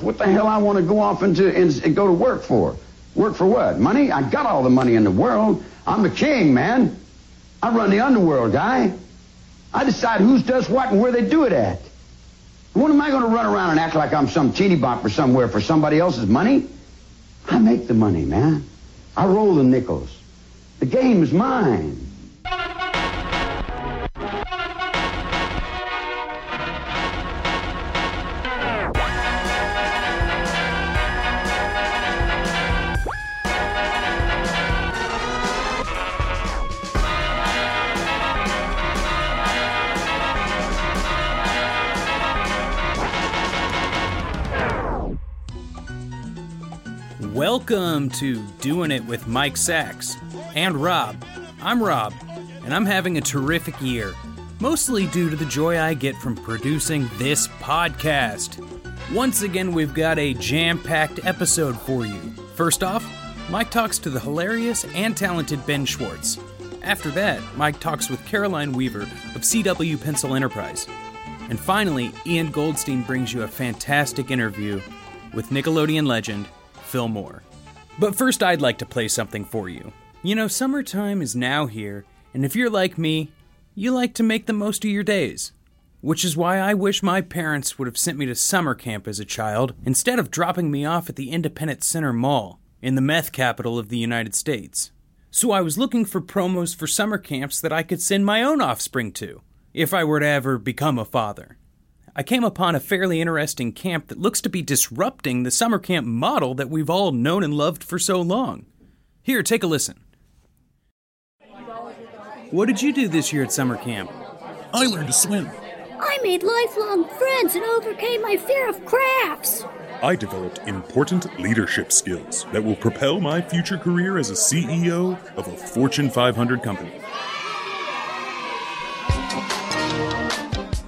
What the hell I want to go off into and go to work for? Work for what? Money? I got all the money in the world. I'm the king, man. I run the underworld, guy. I decide who does what and where they do it at. When am I going to run around and act like I'm some teeny bopper somewhere for somebody else's money? I make the money, man. I roll the nickels. The game's mine. To Doing It with Mike Sacks and Rob. I'm Rob, and I'm having a terrific year, mostly due to the joy I get from producing this podcast. Once again, we've got a jam packed episode for you. First off, Mike talks to the hilarious and talented Ben Schwartz. After that, Mike talks with Caroline Weaver of CW Pencil Enterprise. And finally, Ian Goldstein brings you a fantastic interview with Nickelodeon legend Phil Moore. But first, I'd like to play something for you. You know, summertime is now here, and if you're like me, you like to make the most of your days. Which is why I wish my parents would have sent me to summer camp as a child instead of dropping me off at the Independent Center Mall in the meth capital of the United States. So I was looking for promos for summer camps that I could send my own offspring to, if I were to ever become a father. I came upon a fairly interesting camp that looks to be disrupting the summer camp model that we've all known and loved for so long. Here, take a listen. What did you do this year at summer camp? I learned to swim. I made lifelong friends and overcame my fear of crafts. I developed important leadership skills that will propel my future career as a CEO of a Fortune 500 company.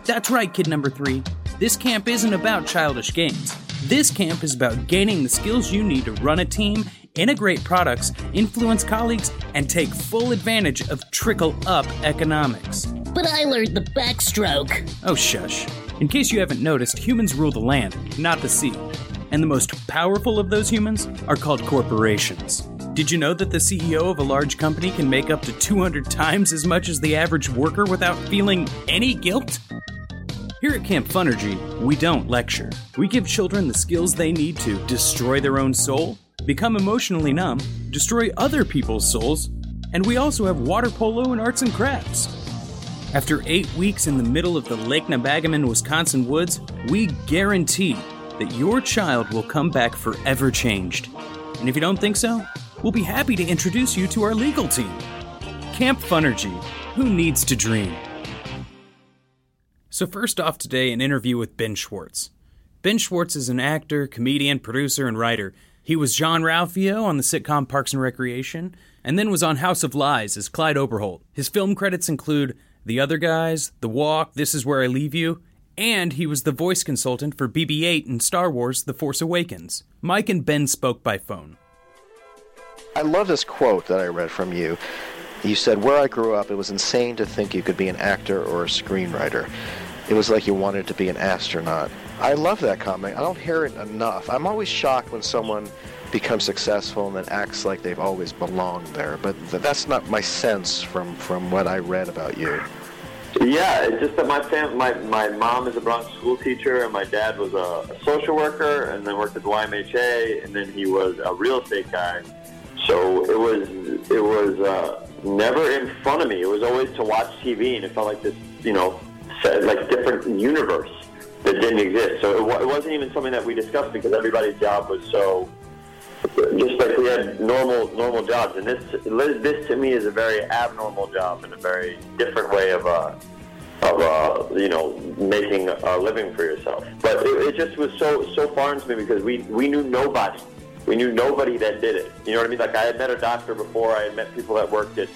That's right, kid number three. This camp isn't about childish games. This camp is about gaining the skills you need to run a team, integrate products, influence colleagues, and take full advantage of trickle up economics. But I learned the backstroke. Oh, shush. In case you haven't noticed, humans rule the land, not the sea. And the most powerful of those humans are called corporations. Did you know that the CEO of a large company can make up to 200 times as much as the average worker without feeling any guilt? Here at Camp Funergy, we don't lecture. We give children the skills they need to destroy their own soul, become emotionally numb, destroy other people's souls, and we also have water polo and arts and crafts. After eight weeks in the middle of the Lake Nebagamon, Wisconsin woods, we guarantee that your child will come back forever changed. And if you don't think so, we'll be happy to introduce you to our legal team. Camp Funergy, who needs to dream? So, first off today, an interview with Ben Schwartz. Ben Schwartz is an actor, comedian, producer, and writer. He was Jean-Ralphio on the sitcom Parks and Recreation, and then was on House of Lies as Clyde Oberholt. His film credits include The Other Guys, The Walk, This Is Where I Leave You, and he was the voice consultant for BB 8 in Star Wars The Force Awakens. Mike and Ben spoke by phone. I love this quote that I read from you. You said, Where I grew up, it was insane to think you could be an actor or a screenwriter. It was like you wanted to be an astronaut. I love that comment. I don't hear it enough. I'm always shocked when someone becomes successful and then acts like they've always belonged there, but th- that's not my sense from, from what I read about you. Yeah, it's just that my fam- my my mom is a Bronx school teacher, and my dad was a, a social worker, and then worked at the YMHA, and then he was a real estate guy. So it was it was uh, never in front of me. It was always to watch TV, and it felt like this, you know, like different universe that didn't exist. So it, it wasn't even something that we discussed because everybody's job was so just like we had normal normal jobs, and this this to me is a very abnormal job and a very different way of uh, of uh, you know making a living for yourself. But it, it just was so so foreign to me because we we knew nobody. We knew nobody that did it. You know what I mean? Like I had met a doctor before. I had met people that worked at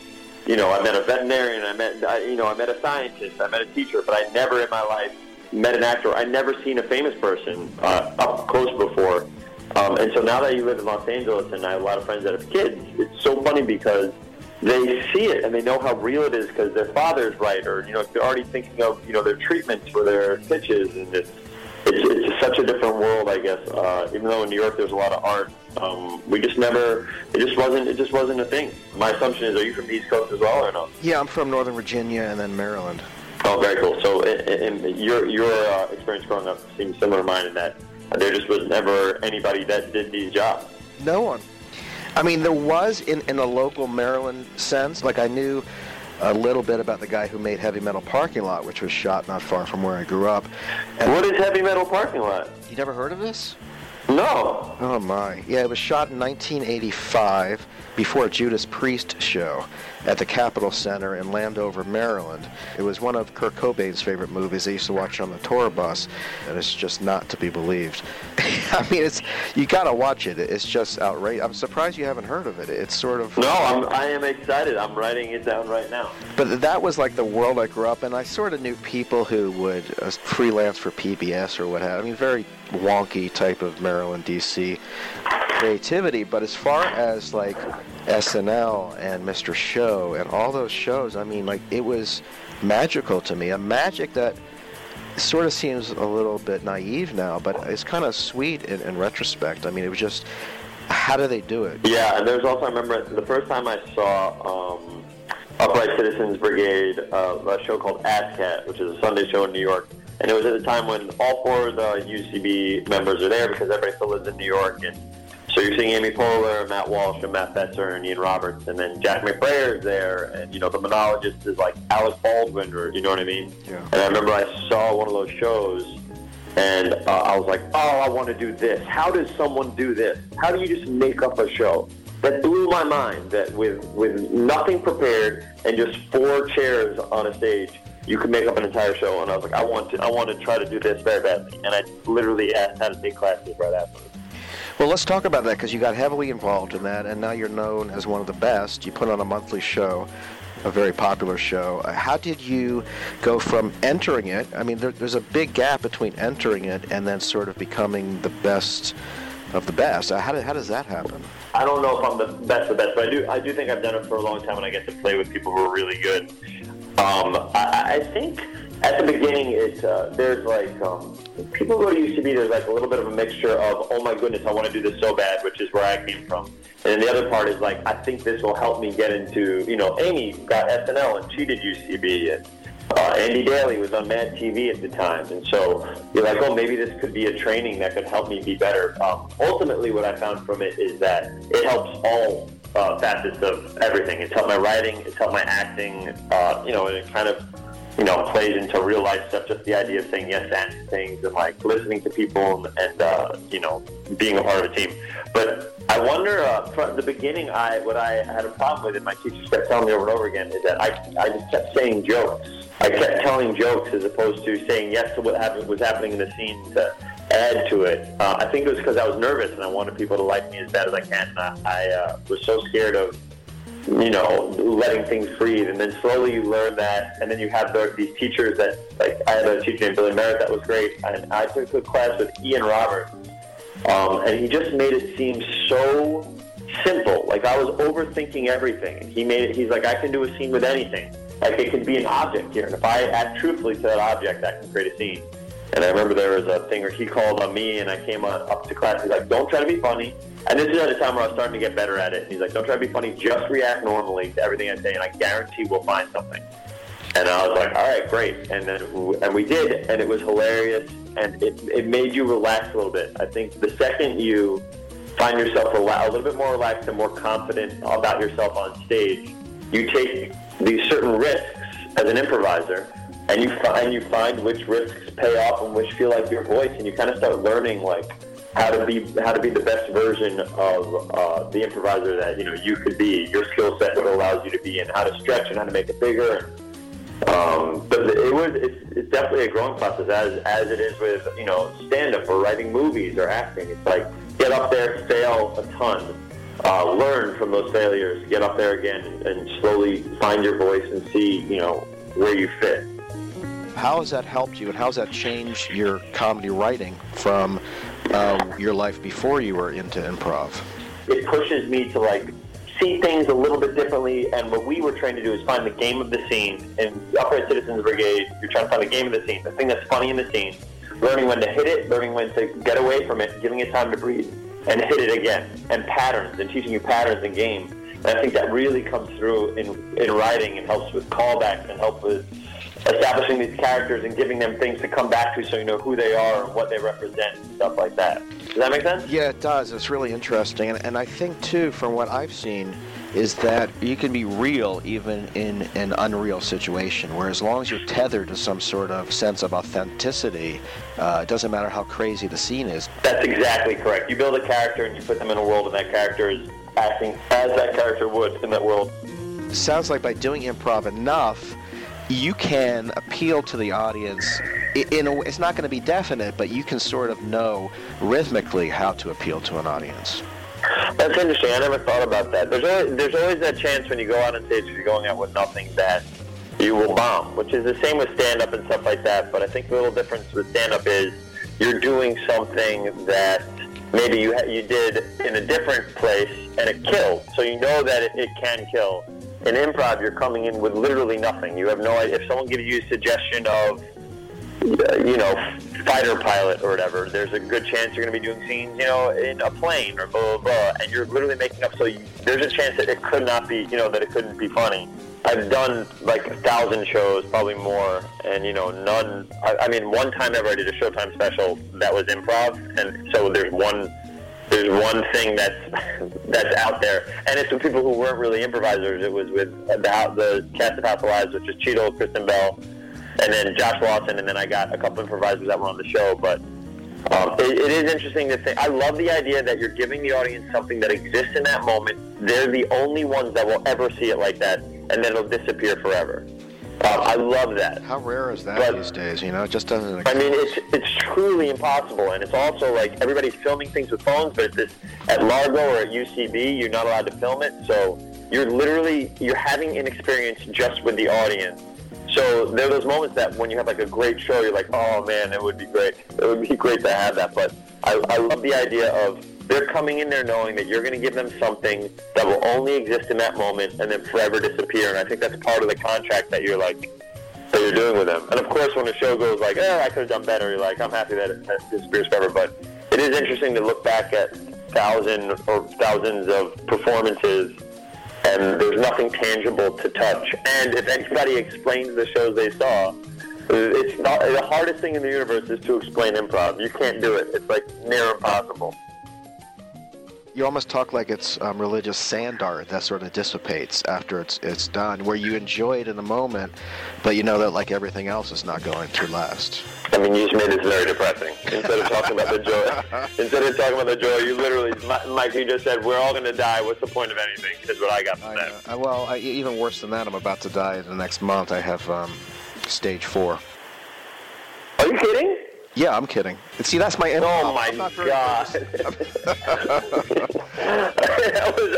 you know I met a veterinarian. I met I, you know I met a scientist. I met a teacher. But I never in my life met an actor. I never seen a famous person uh, up close before. Um, and so now that you live in Los Angeles and I have a lot of friends that have kids, it's so funny because they see it and they know how real it is because their father's right or, you know, they're already thinking of, you know, their treatments for their pitches and it's, it's, it's such a different world, I guess. Uh, even though in New York there's a lot of art, um, we just never. It just wasn't. It just wasn't a thing. My assumption is, are you from the East Coast as well, or no? Yeah, I'm from Northern Virginia and then Maryland. Oh, very cool. So, in, in your your uh, experience growing up seems similar to mine in that there just was never anybody that did these jobs. No one. I mean, there was in in a local Maryland sense. Like I knew a little bit about the guy who made Heavy Metal Parking Lot, which was shot not far from where I grew up. And what is Heavy Metal Parking Lot? You never heard of this? No. Oh my. Yeah, it was shot in 1985 before Judas Priest show at the Capitol Center in Landover, Maryland. It was one of Kurt Cobain's favorite movies. I used to watch it on the tour bus, and it's just not to be believed. I mean, it's you got to watch it. It's just outrageous. I'm surprised you haven't heard of it. It's sort of no. I'm, I am excited. I'm writing it down right now. But that was like the world I grew up in. I sort of knew people who would uh, freelance for PBS or what have. I mean, very wonky type of Maryland, D.C. creativity. But as far as like SNL and Mr. Show and all those shows, I mean, like it was magical to me. A magic that sort of seems a little bit naive now, but it's kind of sweet in, in retrospect. I mean, it was just how do they do it? Yeah, and there's also I remember the first time I saw um, Upright Citizens Brigade, uh, a show called ASSSSCAT, which is a Sunday show in New York. And it was at the time when all four of the UCB members are there because everybody still lives in New York. And so you're seeing Amy Poehler, and Matt Walsh, and Matt Besser, and Ian Roberts, and then Jack McBrayer is there, and you know the monologist is like Alec Baldwin, or you know what I mean? Yeah. And I remember I saw one of those shows, and uh, I was like, oh, I want to do this. How does someone do this? How do you just make up a show? That blew my mind. That with with nothing prepared and just four chairs on a stage, you could make up an entire show. And I was like, I want to, I want to try to do this very badly. And I literally asked how to take classes right after. Well, let's talk about that because you got heavily involved in that, and now you're known as one of the best. You put on a monthly show, a very popular show. Uh, how did you go from entering it? I mean, there, there's a big gap between entering it and then sort of becoming the best of the best. Uh, how, did, how does that happen? I don't know if I'm the best of the best, but I do I do think I've done it for a long time, and I get to play with people who are really good. Um, I, I think at the beginning, it's uh, there's like um, people go to UCB. There's like a little bit of a mixture of oh my goodness, I want to do this so bad, which is where I came from, and then the other part is like I think this will help me get into you know Amy got SNL and she did UCB and. Uh, Andy Daly was on Mad TV at the time, and so you're like, oh, maybe this could be a training that could help me be better. Um, ultimately, what I found from it is that it helps all uh, facets of everything. It's helped my writing, it's helped my acting, uh, you know, and it kind of you know, plays into real life stuff. Just the idea of saying yes and things and like listening to people and, and uh, you know, being a part of a team. But I wonder uh, from the beginning, I what I had a problem with, and my teachers kept telling me over and over again, is that I I just kept saying jokes. I kept telling jokes as opposed to saying yes to what happened, was happening in the scene to add to it. Uh, I think it was because I was nervous and I wanted people to like me as bad as I can. And I, I uh, was so scared of you know, letting things breathe. And then slowly you learn that. And then you have the, these teachers that, like, I had a teacher named Billy Merritt that was great. And I took a class with Ian Roberts. Um, and he just made it seem so simple. Like I was overthinking everything. And he made it, he's like, I can do a scene with anything. Like it could be an object here. And if I act truthfully to that object, I can create a scene. And I remember there was a thing where he called on me and I came up to class. He's like, don't try to be funny. And this is at a time where I was starting to get better at it. And he's like, don't try to be funny. Just react normally to everything I say, and I guarantee we'll find something. And I was like, all right, great. And then and we did, and it was hilarious, and it, it made you relax a little bit. I think the second you find yourself a little bit more relaxed and more confident about yourself on stage, you take these certain risks as an improviser, and you find you find which risks pay off and which feel like your voice, and you kind of start learning like how to be how to be the best version of uh, the improviser that you know you could be. Your skill set what allows you to be, and how to stretch and how to make it bigger. Um, but it was it's, it's definitely a growing process as as it is with you know stand up or writing movies or acting. It's like get up there, fail a ton, uh, learn from those failures, get up there again, and slowly find your voice and see you know where you fit. How has that helped you, and how has that changed your comedy writing from uh, your life before you were into improv? It pushes me to like see things a little bit differently. And what we were trying to do is find the game of the scene. In Upright Citizens Brigade, you're trying to find the game of the scene, the thing that's funny in the scene. learning when to hit it, learning when to get away from it, giving it time to breathe, and hit it again, and patterns, and teaching you patterns in game. And I think that really comes through in, in writing and helps with callbacks and helps with establishing these characters and giving them things to come back to so you know who they are and what they represent and stuff like that. Does that make sense? Yeah, it does. It's really interesting. And, and I think, too, from what I've seen, is that you can be real even in an unreal situation, where as long as you're tethered to some sort of sense of authenticity, uh, it doesn't matter how crazy the scene is. That's exactly correct. You build a character and you put them in a world, and that character is acting as that character would in that world. sounds like by doing improv enough, you can appeal to the audience. In a, it's not going to be definite, but you can sort of know rhythmically how to appeal to an audience. That's interesting. I never thought about that. There's always, there's always that chance when you go out on stage, if you're going out with nothing, that you will bomb, which is the same with stand-up and stuff like that. But I think the little difference with stand-up is you're doing something that maybe you ha- you did in a different place and it killed. So you know that it, it can kill. In improv, you're coming in with literally nothing. You have no idea. If someone gives you a suggestion of uh, you know, fighter pilot or whatever, there's a good chance you're going to be doing scenes, you know, in a plane or blah, blah, blah. And you're literally making up, so you, there's a chance that it could not be, you know, that it couldn't be funny. I've done like a thousand shows, probably more, and, you know, none, I, I mean, one time ever I did a Showtime special that was improv, and so there's one there's one thing that's that's out there, and it's with people who weren't really improvisers. It was with the, the cast of House Lives, which is Cheadle, Kristen Bell, and then Josh Lawson, and then I got a couple improvisers that were on the show. But um, it, it is interesting to think. I love the idea that you're giving the audience something that exists in that moment. They're the only ones that will ever see it like that, and then it'll disappear forever. Um, I love that. How rare is that But- these days? You know, it just doesn't I mean, it's it's truly impossible, and it's also like everybody's filming things with phones, but this, at Largo or at UCB, you're not allowed to film it, so you're literally you're having an experience just with the audience. So there are those moments that when you have like a great show, you're like, oh man, it would be great. It would be great to have that. But I, I love the idea of they're coming in there knowing that you're going to give them something that will only exist in that moment and then forever disappear. And I think that's part of the contract that you're like that you're doing with them. And of course, when the show goes like, oh, I could have done better, you're like, I'm happy that it, that it disappears forever. But it is interesting to look back at thousand or thousands of performances and there's nothing tangible to touch. And if anybody explains the shows they saw, it's not the hardest thing in the universe is to explain improv. You can't do it. It's like near impossible. You almost talk like it's um, religious sand art that sort of dissipates after it's it's done, where you enjoy it in the moment, but you know that like everything else is not going to last. I mean, you just made this very depressing. Instead of talking about the joy, instead of talking about the joy, you literally, Mike, you just said we're all going to die. What's the point of anything? Is what I got from I, that. uh, well, I, even worse than that, I'm about to die in the next month. I have um, stage four. Are you kidding? Yeah, I'm kidding. See, that's my. End Oh my I'm not very god! that was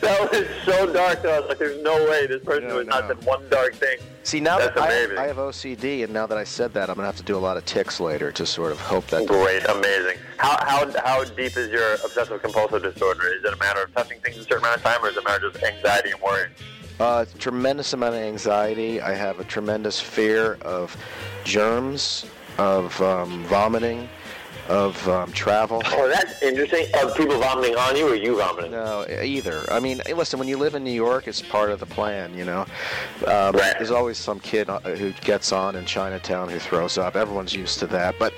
that was so dark. I was like, "There's no way this person No, has not no. said one dark thing." See, now That's that I. I have OCD, and now that I said that, I'm gonna have to do a lot of ticks later to sort of hope that. Great, amazing. How how how deep is your obsessive compulsive disorder? Is it a matter of touching things a certain amount of time, or is it a matter of just anxiety and worry? Uh, tremendous amount of anxiety. I have a tremendous fear of germs, of um, vomiting, of um, travel. Oh, that's interesting. Of people vomiting on you, or you vomiting? No, either. I mean, listen, when you live in New York, it's part of the plan, you know. Um, Right. There's always some kid uh, who gets on in Chinatown who throws up. Everyone's used to that. But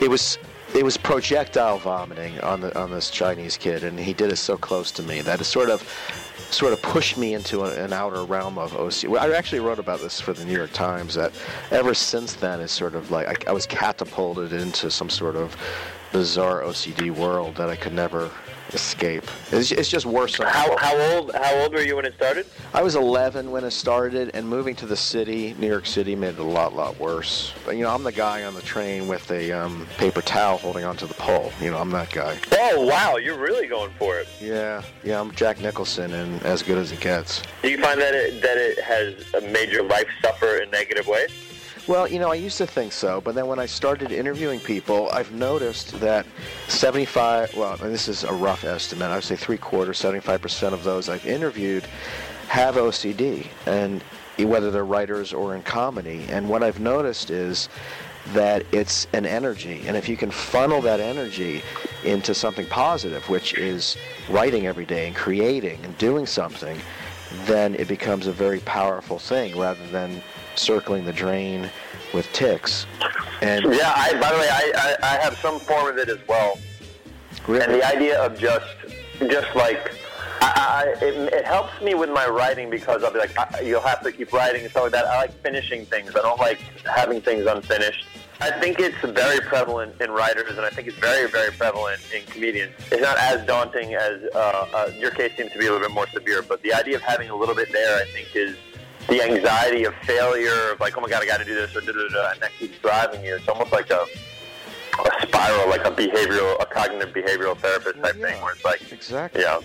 it was it was projectile vomiting on the on this Chinese kid, and he did it so close to me that it sort of sort of pushed me into a, an outer realm of OC. Well, I actually wrote about this for the New York Times. That ever since then, it's sort of like I, I was catapulted into some sort of bizarre OCD world that I could never escape. It's, it's just worse. How how old how old were you when it started? I was 11 when it started, and moving to the city, New York City, made it a lot, lot worse. But, you know, I'm the guy on the train with a um, paper towel holding onto the pole. You know, I'm that guy. Oh wow, you're really going for it. Yeah, yeah, I'm Jack Nicholson, and as good as it gets. Do you find that it that it has made your life suffer in negative ways? Well, you know, I used to think so, but then when I started interviewing people, I've noticed that 75, well, and this is a rough estimate, I would say three quarters, 75% of those I've interviewed have OCD, and whether they're writers or in comedy. And what I've noticed is that it's an energy. And if you can funnel that energy into something positive, which is writing every day and creating and doing something, then it becomes a very powerful thing rather than circling the drain with ticks. And yeah, I, by the way, I, I, I have some form of it as well. really, And the idea of just, just like, I, I, it, it helps me with my writing because I'll be like, I, you'll have to keep writing and stuff like that. I like finishing things. I don't like having things unfinished. I think it's very prevalent in writers, and I think it's very, very prevalent in comedians. It's not as daunting as uh, uh, your case seems to be a little bit more severe, but the idea of having a little bit there, I think, is the anxiety of failure, of like, oh my god, I got to do this, or da da da, and that keeps driving you. It's almost like a a spiral, like a behavioral, a cognitive behavioral therapist type thing, where it's like, exactly. yeah.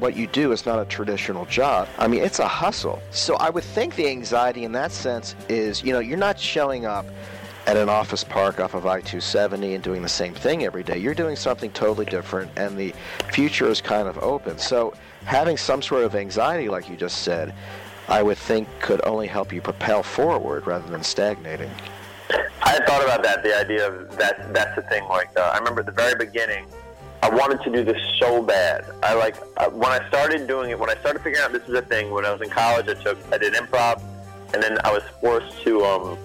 what you do is not a traditional job. I mean, it's a hustle. So I would think the anxiety in that sense is, you know, you're not showing up at an office park off of I-270 and doing the same thing every day. You're doing something totally different, and the future is kind of open. So having some sort of anxiety, like you just said, I would think could only help you propel forward rather than stagnating. I thought about that. The idea of that. That's the thing. Like, uh, I remember at the very beginning, I wanted to do this so bad. I like uh, when I started doing it. When I started figuring out this is a thing. When I was in college, I took I did improv, and then I was forced to um,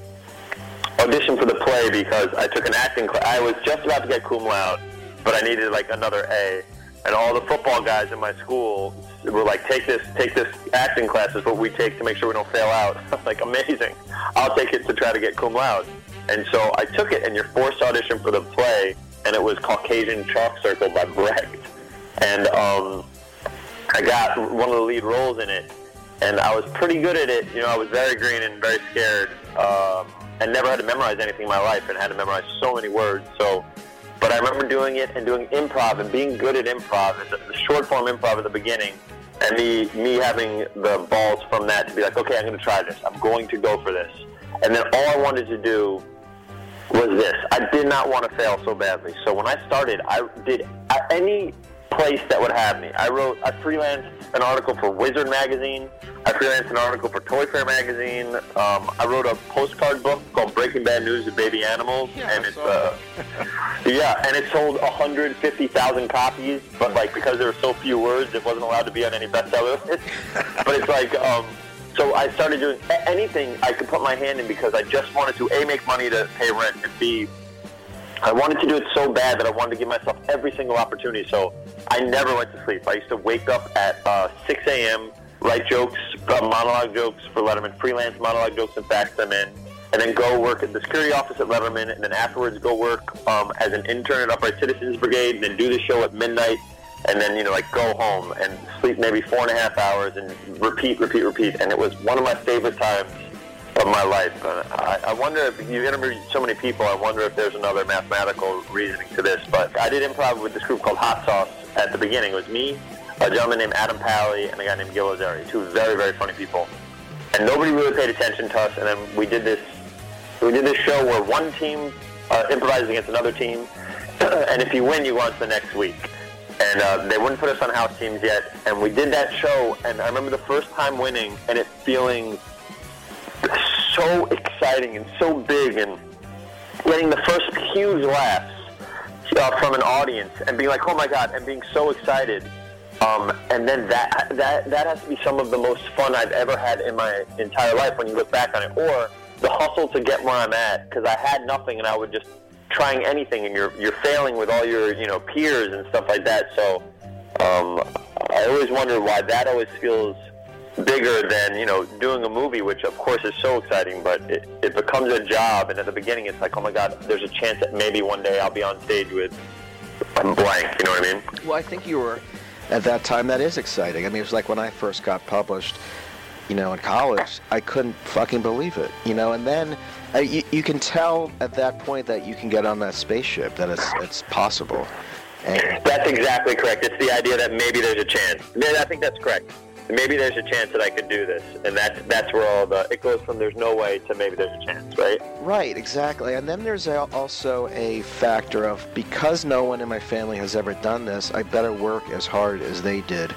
audition for the play because I took an acting class. I was just about to get cum laude, but I needed like another A. And all the football guys in my school were like, "Take this, take this acting class is what we take to make sure we don't fail out." I was like, "Amazing! I'll take it to try to get cum laude." And so I took it, and you're forced audition for the play, and it was Caucasian Chalk Circle by Brecht. And um, I got one of the lead roles in it, and I was pretty good at it. You know, I was very green and very scared, um, and never had to memorize anything in my life, and had to memorize so many words. So, but I remember doing it and doing improv and being good at improv, and the, short form improv at the beginning, and me me having the balls from that to be like, okay, I'm going to try this. I'm going to go for this. And then all I wanted to do was this. I did not want to fail so badly. So when I started, I did any place that would have me. I wrote, I freelanced an article for Wizard magazine. I freelanced an article for Toy Fair magazine. Um, I wrote a postcard book called Breaking Bad News of Baby Animals, and it's uh, yeah, and it sold 150,000 copies. But like because there were so few words, it wasn't allowed to be on any bestseller list. but it's like. Um, so I started doing anything I could put my hand in because I just wanted to a make money to pay rent and b I wanted to do it so bad that I wanted to give myself every single opportunity. So I never went to sleep. I used to wake up at uh, 6 a.m., write jokes, uh, monologue jokes for Letterman, freelance monologue jokes and fax them in, and then go work at the security office at Letterman, and then afterwards go work um, as an intern at Upright Citizens Brigade, and then do the show at midnight, and then, you know, like go home and sleep maybe four and a half hours and repeat, repeat, repeat. And it was one of my favorite times of my life. Uh, I, I wonder if you interviewed so many people. I wonder if there's another mathematical reasoning to this. But I did improv with this group called Hot Sauce at the beginning. It was me, a gentleman named Adam Pally, and a guy named Gil Ozeri, two very very funny people. And nobody really paid attention to us. And then we did this. We did this show where one team uh, improvises against another team, and if you win, you go on to the next week. And uh, they wouldn't put us on house teams yet. And we did that show, and I remember the first time winning, and it feeling so exciting and so big and getting the first huge laughs uh, from an audience and being like, oh my god, and being so excited. Um, and then that that that has to be some of the most fun I've ever had in my entire life when you look back on it. Or the hustle to get where I'm at because I had nothing and I would just trying anything and you're you're failing with all your you know peers and stuff like that. So um, I always wonder why that always feels bigger than you know doing a movie, which of course is so exciting, but it, it becomes a job. And at the beginning, it's like, oh my god, there's a chance that maybe one day I'll be on stage with I'm blank. You know what I mean? Well, I think you were at that time. That is exciting. I mean, it was like when I first got published, you know, in college. I couldn't fucking believe it. You know, and then uh, you, you can tell at that point that you can get on that spaceship. That it's it's possible. And That's exactly correct. It's the idea that maybe there's a chance. I think that's correct. Maybe there's a chance that I could do this, and that's that's where all the it goes from. There's no way to maybe there's a chance, right? Right, exactly. And then there's a, also a factor of because no one in my family has ever done this, I better work as hard as they did.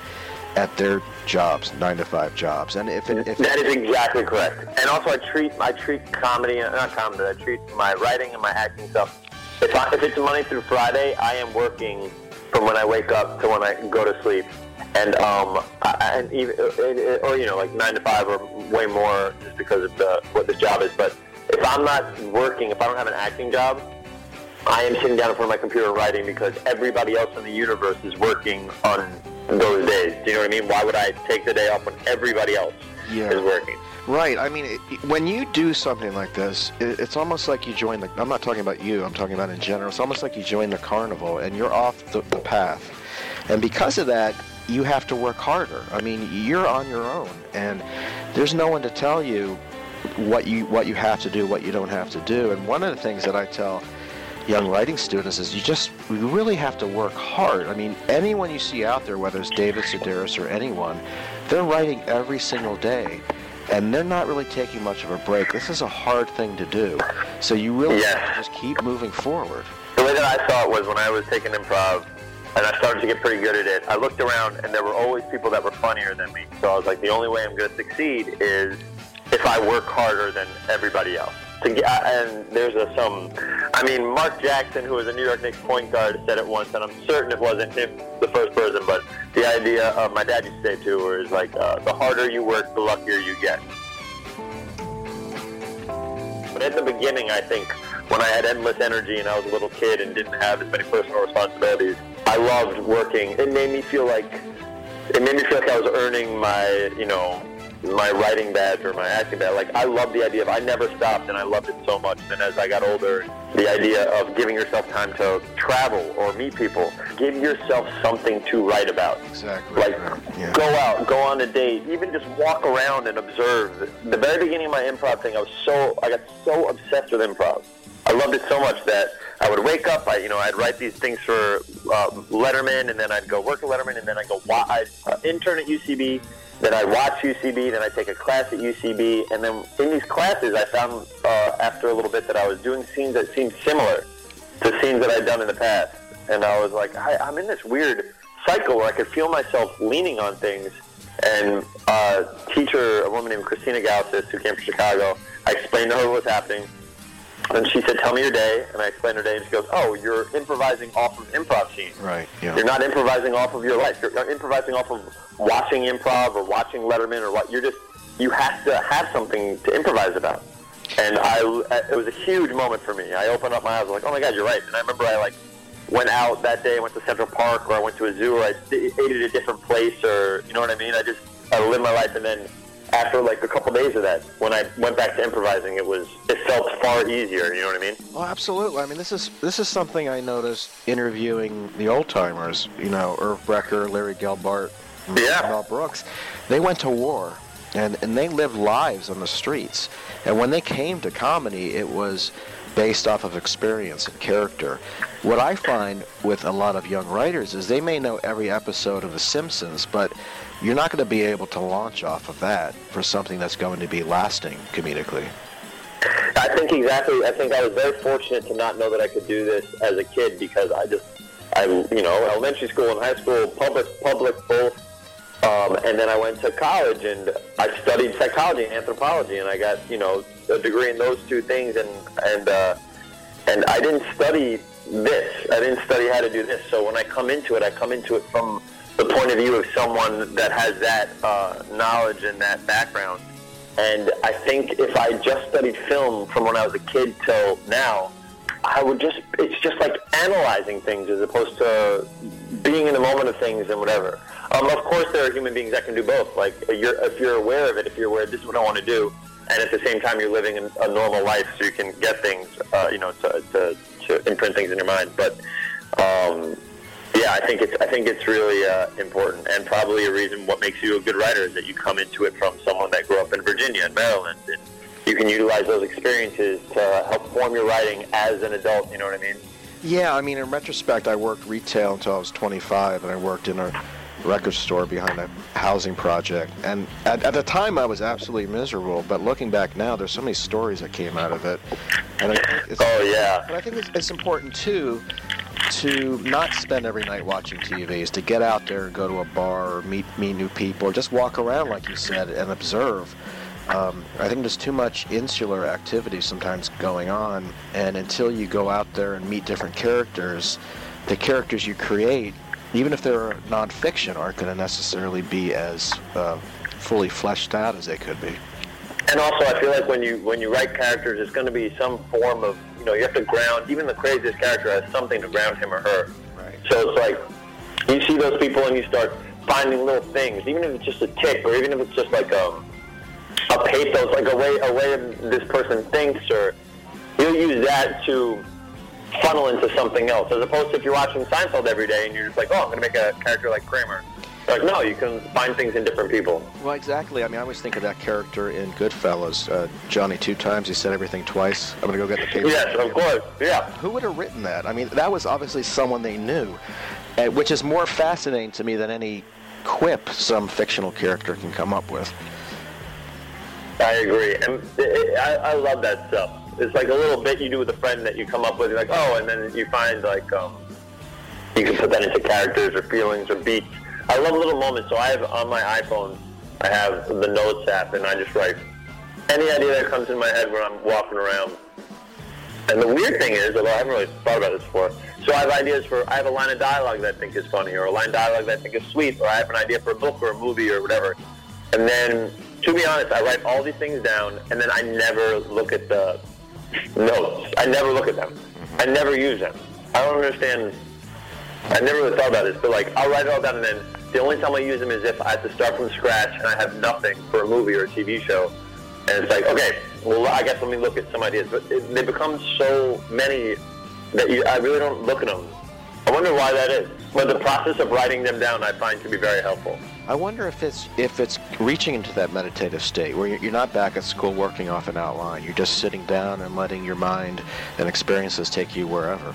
at their jobs, nine to five jobs. And if, it, if That is exactly correct. And also, I treat I treat comedy, not comedy. I treat my writing and my acting stuff. If I, if it's Monday through Friday, I am working from when I wake up to when I go to sleep, and um, I, and even or you know like nine to five or way more just because of the what this job is. But if I'm not working, if I don't have an acting job, I am sitting down in front of my computer writing because everybody else in the universe is working on those days. Do you know what I mean? Why would I take the day off when everybody else Yeah. is working? Right. I mean, it, when you do something like this, it, it's almost like you join the. I'm not talking about you. I'm talking about in general. It's almost like you join the carnival and you're off the, the path, and because of that, you have to work harder. I mean, you're on your own, and there's no one to tell you what you what you have to do, what you don't have to do. And one of the things that I tell young writing students is you just you really have to work hard. I mean, anyone you see out there, whether it's David Sedaris or anyone, they're writing every single day. And they're not really taking much of a break. This is a hard thing to do. So you really Yes. have to just keep moving forward. The way that I saw it was when I was taking improv and I started to get pretty good at it, I looked around and there were always people that were funnier than me. So I was like, the only way I'm going to succeed is if I work harder than everybody else. Get, and there's a, some, I mean, Mark Jackson, who was a New York Knicks point guard, said it once, and I'm certain it wasn't him, the first person, but the idea of my dad used to say too, it's like, uh, the harder you work, the luckier you get. But at the beginning, I think when I had endless energy and I was a little kid and didn't have as many personal responsibilities, I loved working. It made me feel like it made me feel like I was earning my, you know, my writing badge or my acting badge. Like I loved the idea of I never stopped and I loved it so much. And as I got older, the idea of giving yourself time to travel or meet people, give yourself something to write about. Exactly. Like, Yeah. go out, go on a date, even just walk around and observe. The very beginning of my improv thing, I was so, I got so obsessed with improv. I loved it so much that I would wake up, I, you know, I'd write these things for uh, Letterman, and then I'd go work at Letterman, and then I'd go, wa- I'd uh, intern at UCB, then I'd watch UCB, then I'd take a class at UCB, and then in these classes, I found uh, after a little bit that I was doing scenes that seemed similar to scenes that I'd done in the past. And I was like, I, I'm in this weird cycle where I could feel myself leaning on things. And uh, teacher, a woman named Christina Gausas, who came from Chicago, I explained to her what was happening. And she said, tell me your day. And I explained her day, and she goes, oh, you're improvising off of improv scenes. Right. Yeah. You're not improvising off of your life. You're not improvising off of watching improv or watching Letterman or what. You're just you have to have something to improvise about. And I, it was a huge moment for me. I opened up my eyes, like, oh my God, you're right. And I remember I like went out that day, and went to Central Park, or I went to a zoo, or I ate at a different place, or you know what I mean. I just I lived my life, and then after like a couple days of that, when I went back to improvising, it was it felt far easier. You know what I mean? Oh, absolutely. I mean, this is this is something I noticed interviewing the old timers. You know, Irv Brecher, Larry Gelbart, Yeah. Mel Brooks. They went to war, and and they lived lives on the streets. And when they came to comedy, it was based off of experience and character. What I find with a lot of young writers is they may know every episode of The Simpsons, but you're not going to be able to launch off of that for something that's going to be lasting comedically. I think exactly. I think I was very fortunate to not know that I could do this as a kid because I just, I you know, elementary school and high school, public, public both, um, and then I went to college and I studied psychology and anthropology, and I got you know a degree in those two things, and and uh, and I didn't study this. I didn't study how to do this. So when I come into it, I come into it from the point of view of someone that has that uh, knowledge and that background. And I think if I just studied film from when I was a kid till now, I would just, it's just like analyzing things as opposed to being in the moment of things and whatever. Um, of course, there are human beings that can do both. Like, you're, if you're aware of it, if you're aware, this is what I want to do, and at the same time, you're living a, normal life so you can get things, uh, you know, to, to, to imprint things in your mind. But, um, yeah, I think it's I think it's really uh, important, and probably a reason what makes you a good writer is that you come into it from someone that grew up in Virginia and Maryland, and you can utilize those experiences to help form your writing as an adult. You know what I mean? Yeah, I mean, in retrospect, I worked retail until I was 25, and I worked in a record store behind a housing project. And at, at the time, I was absolutely miserable. But looking back now, there's so many stories that came out of it. And I think it's, Oh yeah, but I think it's, it's important too to not spend every night watching TV, is to get out there and go to a bar or meet meet new people, or just walk around, like you said, and observe. Um, I think there's too much insular activity sometimes going on, and until you go out there and meet different characters, the characters you create, even if they're nonfiction, aren't going to necessarily be as uh, fully fleshed out as they could be. And also, I feel like when you when you write characters, it's going to be some form of you know you have to ground. Even the craziest character has something to ground him or her. Right. So it's like you see those people and you start finding little things, even if it's just a tick, or even if it's just like um, a pathos, like a way a way this person thinks, or you'll use that to funnel into something else. As opposed to if you're watching Seinfeld every day and you're just like, oh, I'm going to make a character like Kramer. Like, no, you can find things in different people. Well, exactly. I mean, I always think of that character in Goodfellas, uh, Johnny two times. He said everything twice. I'm going to go get the paper. Yes, of course. Yeah. Who would have written that? I mean, that was obviously someone they knew, uh, which is more fascinating to me than any quip some fictional character can come up with. I agree, and it, it, I, I love that stuff. It's like a little bit you do with a friend that you come up with. You're like, oh, and then you find like um, you can put that into characters or feelings or beats. I love little moments. So I have on my iPhone, I have the Notes app, and I just write any idea that comes in my head when I'm walking around. And the weird thing is, although I haven't really thought about this before, so I have ideas for, I have a line of dialogue that I think is funny, or a line of dialogue that I think is sweet, or I have an idea for a book or a movie or whatever. And then, to be honest, I write all these things down, and then I never look at the notes. I never look at them. I never use them. I don't understand. I never really thought about this, but like, I'll write it all down, and then the only time I use them is if I have to start from scratch and I have nothing for a movie or a TV show. And it's like, okay, well, I guess let me look at some ideas. But it, they become so many that you, I really don't look at them. I wonder why that is. But the process of writing them down, I find, can be very helpful. I wonder if it's if it's reaching into that meditative state where you're not back at school working off an outline. You're just sitting down and letting your mind and experiences take you wherever.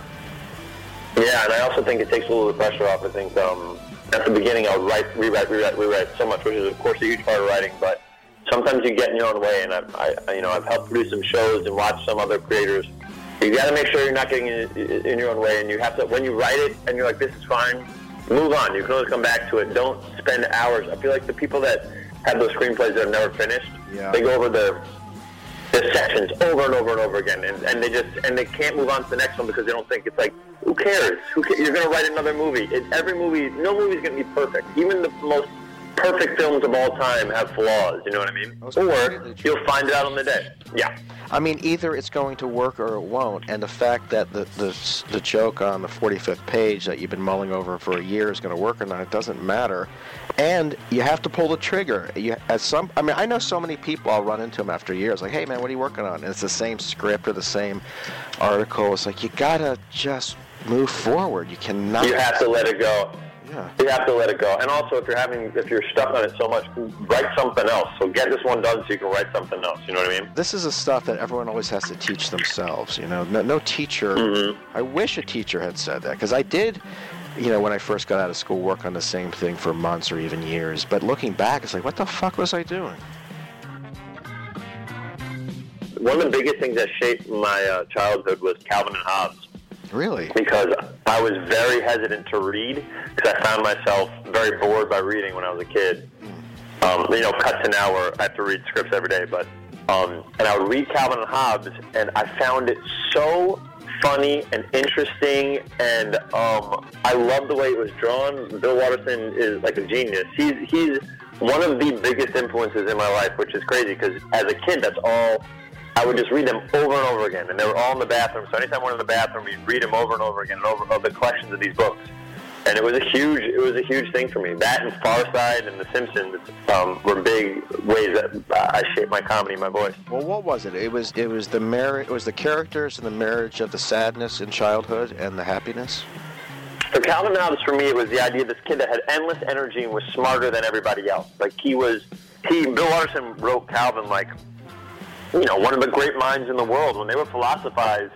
Yeah, and I also think it takes a little pressure off. I think um, at the beginning I'll write, rewrite, rewrite, rewrite so much, which is of course a huge part of writing. But sometimes you get in your own way, and I've, I, you know, I've helped produce some shows and watch some other creators. You got to make sure you're not getting in, in your own way, and you have to. When you write it, and you're like, "This is fine," move on. You can always come back to it. Don't spend hours. I feel like the people that have those screenplays that have never finished, Yeah. they go over the the sections over and over and over again, and, and they just and they can't move on to the next one because they don't think it's like who cares? Who ca- you're gonna write another movie? It, every movie, no movie's gonna be perfect. Even the most perfect films of all time have flaws. You know what I mean? Or you'll find it out on the day. Yeah. I mean, either it's going to work or it won't, and the fact that the the, the joke on the 45th page that you've been mulling over for a year is going to work or not, it doesn't matter. And you have to pull the trigger. You, as some, I mean, I know so many people. I'll run into them after years, like, "Hey, man, what are you working on?" And it's the same script or the same article. It's like you gotta just move forward. You cannot. You have to let it go. Yeah. You have to let it go. And also, if you're having, if you're stuck on it so much, write something else. So get this one done so you can write something else. You know what I mean? This is the stuff that everyone always has to teach themselves. You know, no, no teacher. Mm-hmm. I wish a teacher had said that because I did. You know, when I first got out of school, work on the same thing for months or even years. But looking back, it's like, what the fuck was I doing? One of the biggest things that shaped my uh, childhood was Calvin and Hobbes. Really? because I was very hesitant to read because I found myself very bored by reading when I was a kid. Um, you know, cut to now where I have to read scripts every day, but um, and I would read Calvin and Hobbes, and I found it so funny and interesting, and um, I love the way it was drawn. Bill Watterson is like a genius. He's he's one of the biggest influences in my life, which is crazy because as a kid, that's all I would just read them over and over again, and they were all in the bathroom. So anytime we're in the bathroom, we'd read them over and over again, and over of the collections of these books. And it was a huge, it was a huge thing for me. That and Far Side and The Simpsons um, were big ways that I shaped my comedy, my voice. Well, what was it? It was it was the marriage. It was the characters and the marriage of the sadness in childhood and the happiness. For Calvin Hobbes, for me, it was the idea of this kid that had endless energy and was smarter than everybody else. Like he was, he Bill Watterson wrote Calvin like, you know, one of the great minds in the world. When they would philosophize,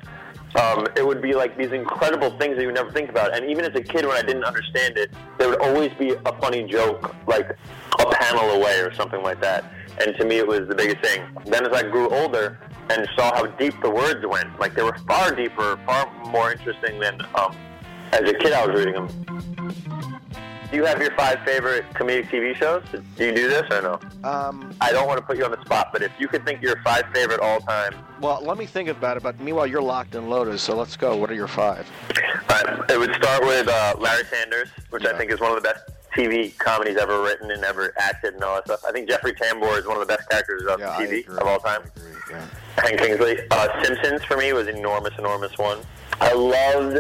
um, it would be like these incredible things that you never think about. And even as a kid, when I didn't understand it, there would always be a funny joke, like a panel away or something like that. And to me, it was the biggest thing. Then as I grew older and saw how deep the words went, like they were far deeper, far more interesting than um, As a kid, I was reading them. Do you have your five favorite comedic TV shows? Do you do this or no? Um, I don't want to put you on the spot, but if you could think your five favorite all-time, well, let me think about it. But meanwhile, you're locked and loaded, so let's go. What are your five? uh, it would start with uh, Larry Sanders, which Yeah. I think is one of the best TV comedies ever written and ever acted and all that stuff. I think Jeffrey Tambor is one of the best characters on Yeah, TV of all time. Agree. Yeah. Hank Kingsley. Uh, Simpsons for me was an enormous, enormous one. I loved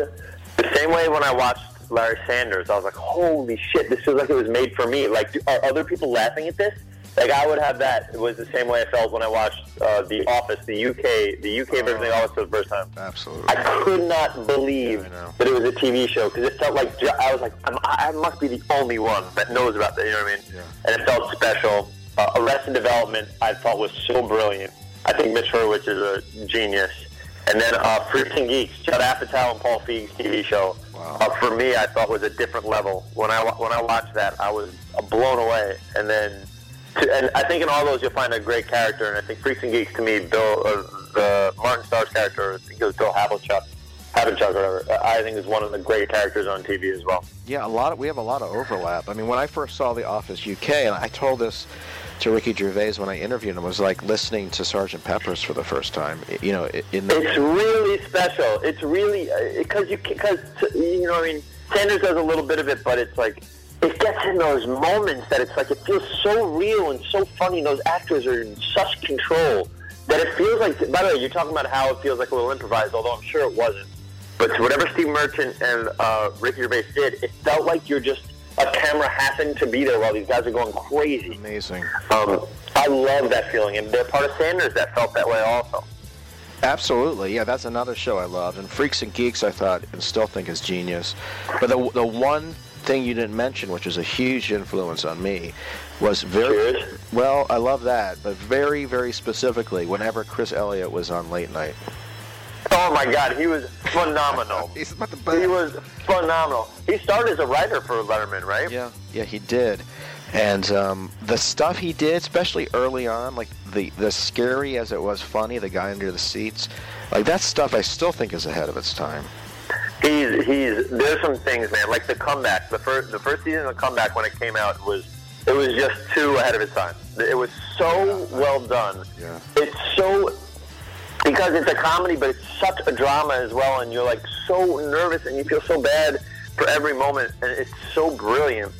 the same way when I watched Larry Sanders. I was like, holy shit, this feels like it was made for me. Like, are other people laughing at this? Like, I would have that. It was the same way I felt when I watched uh, The Office, the UK, the UK version of The Office for the first time. Absolutely. I could not believe Yeah, that it was a TV show because it felt like I was like I'm, I must be the only one that knows about that. You know what I mean? Yeah. And it felt special. Uh, Arrested Development I thought was so brilliant. I think Mitch Hurwitz is a genius. And then uh, Freaks and Geeks, Judd Apatow and Paul Feig's TV show. Uh, for me, I thought was a different level. When I when I watched that, I was blown away. And then, to, and I think in all those you'll find a great character. And I think Freaks and Geeks to me, Bill, uh, the Martin Starr's character, I think it was Bill Havlicek, Havlicek or whatever. I think is one of the great characters on TV as well. Yeah, a lot. Of, we have a lot of overlap. I mean, when I first saw The Office UK, and I told this to Ricky Gervais when I interviewed him, was like listening to Sergeant Pepper's for the first time. You know, in the It's really special. It's really because you because you know I mean. Sanders does a little bit of it, but it's like it gets in those moments that it's like it feels so real and so funny. Those actors are in such control that it feels like. By the way, you're talking about how it feels like a little improvised, although I'm sure it wasn't. But whatever Steve Merchant and uh, Ricky Gervais did, it felt like you're just a camera happened to be there while these guys are going crazy. amazing. Um, I love that feeling, and they're part of Sanders that felt that way also. Absolutely, yeah. That's another show I loved, and Freaks and Geeks I thought and still think is genius. But the the one thing you didn't mention, which was a huge influence on me, was very Cheers. well. I love that, but very very specifically, whenever Chris Elliott was on late night. Oh my God, he was phenomenal. He's about the he was phenomenal. He started as a writer for Letterman, right? Yeah, yeah, he did. And um, the stuff he did, especially early on, like the the scary as it was funny, the guy under the seats, like that stuff, I still think is ahead of its time. He's he's. There's some things, man. Like the comeback. The first the first season of the comeback when it came out was it was just too ahead of its time. It was so well done. Yeah. It's so because it's a comedy, but it's such a drama as well, and you're like so nervous and you feel so bad for every moment, and it's so brilliant.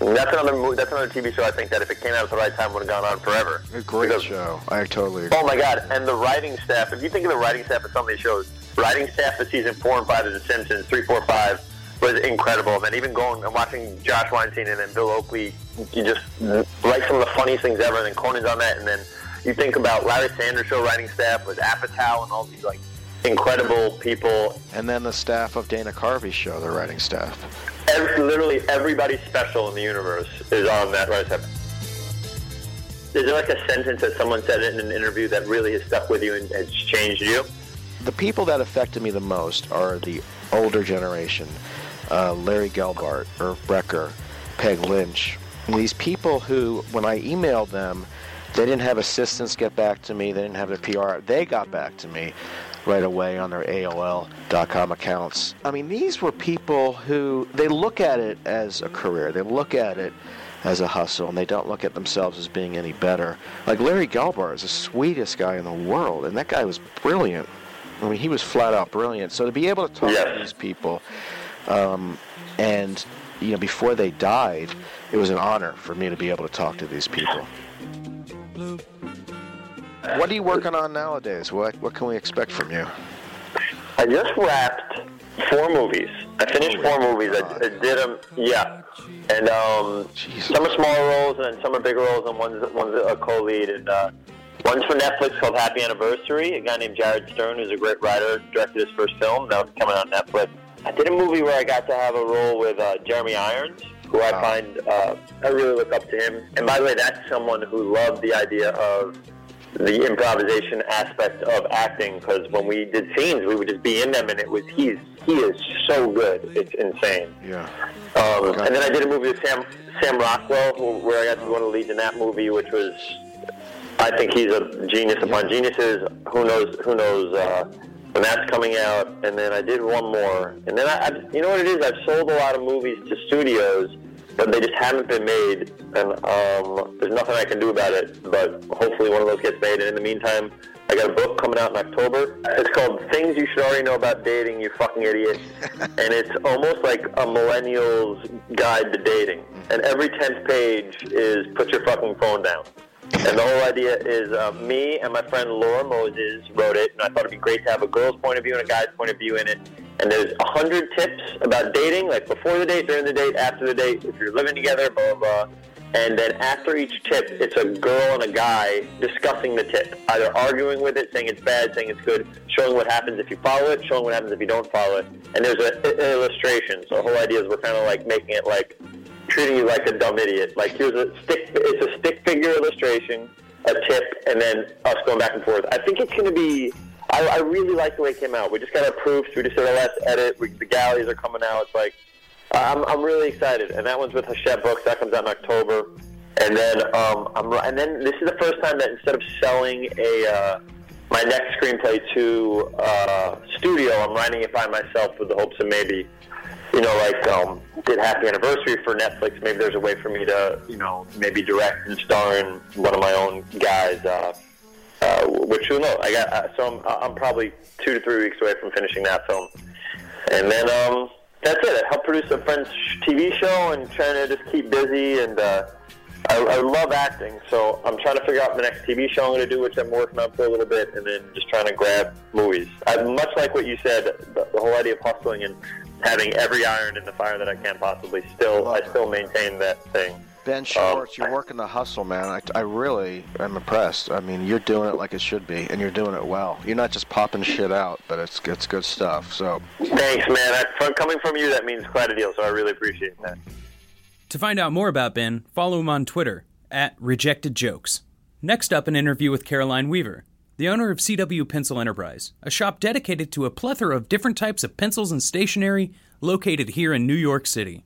And that's another mo- that's another TV show I think that if it came out at the right time would have gone on forever. A great Because- show. I totally agree. Oh my God! And the writing staff. If you think of the writing staff of some of these shows, writing staff for season four and five of The Simpsons, three, four, five was incredible. And then even going and watching Josh Weinstein and then Bill Oakley, you just write some of the funniest things ever. And then Conan's on that. And then you think about Larry Sanders show writing staff with Apatow and all these like incredible people. And then the staff of Dana Carvey's show, the writing staff. Every, literally everybody special in the universe is on that writing staff. Is there like a sentence that someone said in an interview that really has stuck with you and has changed you? The people that affected me the most are the older generation. Uh, Larry Gelbart, Irv Brecher, Peg Lynch. These people who, when I emailed them, they didn't have assistants get back to me. They didn't have their PR. They got back to me right away on their AOL.com accounts. I mean, these were people who they look at it as a career. They look at it as a hustle, and they don't look at themselves as being any better. Like Larry Gelbart is the sweetest guy in the world, and that guy was brilliant. I mean, he was flat out brilliant. So to be able to talk Yes. to these people, um, and you know, before they died, it was an honor for me to be able to talk to these people. What are you working on nowadays? What what can we expect from you? I just wrapped four movies. I finished four movies. I, I did them, yeah. And um, some are smaller roles, and then some are bigger roles, and one's one's a co-lead. And uh, one's for Netflix called Happy Anniversary. A guy named Jared Stern, who's a great writer, directed his first film. That was coming on Netflix. I did a movie where I got to have a role with uh, Jeremy Irons, who I find uh, I really look up to him. And by the way, that's someone who loved the idea of the improvisation aspect of acting because when we did scenes, we would just be in them, and it was he's he is so good, it's insane. Yeah. Um, Okay. and then I did a movie with Sam Sam Rockwell, who, where I got to be one of the leads in that movie, which was I think he's a genius upon geniuses. Who knows who knows uh, and that's coming out. And then I did one more, and then I, I you know what it is? I've sold a lot of movies to studios, but they just haven't been made, and um, there's nothing I can do about it. But hopefully, one of those gets made. And in the meantime, I got a book coming out in October. It's called Things You Should Already Know About Dating, You Fucking Idiot. and it's almost like a millennial's guide to dating. And every 10th page is put your fucking phone down. And the whole idea is uh, me and my friend Laura Moses wrote it, and I thought it'd be great to have a girl's point of view and a guy's point of view in it. And there's a hundred tips about dating, like before the date, during the date, after the date, if you're living together, blah blah blah. And then after each tip, it's a girl and a guy discussing the tip, either arguing with it, saying it's bad, saying it's good, showing what happens if you follow it, showing what happens if you don't follow it. And there's a, an illustration. So the whole idea is we're kind of like making it like treating you like a dumb idiot. Like here's a stick, it's a stick figure illustration, a tip, and then us going back and forth. I think it's going to be. I, I really like the way it came out. We just got approved. We just did a last edit. We, the galleys are coming out. It's like I'm, I'm really excited, and that one's with Hachette Books. That comes out in October, and then um, I'm and then this is the first time that instead of selling a uh, my next screenplay to uh, studio, I'm writing it by myself with the hopes of maybe you know, like um, did Happy Anniversary for Netflix. Maybe there's a way for me to, you know, maybe direct and star in one of my own guys. Uh, uh, which who knows? I got uh, so I'm, I'm probably two to three weeks away from finishing that film, and then um, that's it. I help produce a friend's TV show and trying to just keep busy. And uh, I, I love acting, so I'm trying to figure out the next TV show I'm going to do, which I'm working on for a little bit, and then just trying to grab movies. I, much like what you said, the, the whole idea of hustling and having every iron in the fire that I can possibly. Still, I still maintain that thing. Ben Schwartz, um, you're working the hustle, man. I, I really am impressed. I mean, you're doing it like it should be, and you're doing it well. You're not just popping shit out, but it's it's good stuff. So thanks, man. I, from, coming from you, that means quite a deal. So I really appreciate that. To find out more about Ben, follow him on Twitter at Rejected Jokes. Next up, an interview with Caroline Weaver, the owner of CW Pencil Enterprise, a shop dedicated to a plethora of different types of pencils and stationery located here in New York City.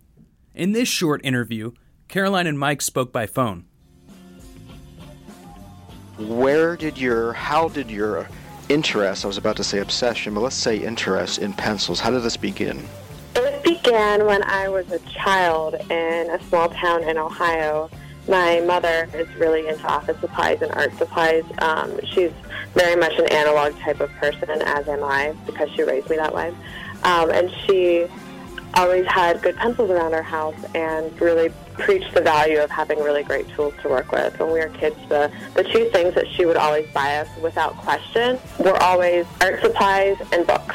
In this short interview, Caroline and Mike spoke by phone. Where did your, how did your interest, I was about to say obsession, but let's say interest in pencils, how did this begin? It began when I was a child in a small town in Ohio. My mother is really into office supplies and art supplies. Um, she's very much an analog type of person, as am I, because she raised me that way. Um, and she always had good pencils around her house and really preached the value of having really great tools to work with. When we were kids, the, the two things that she would always buy us without question were always art supplies and books.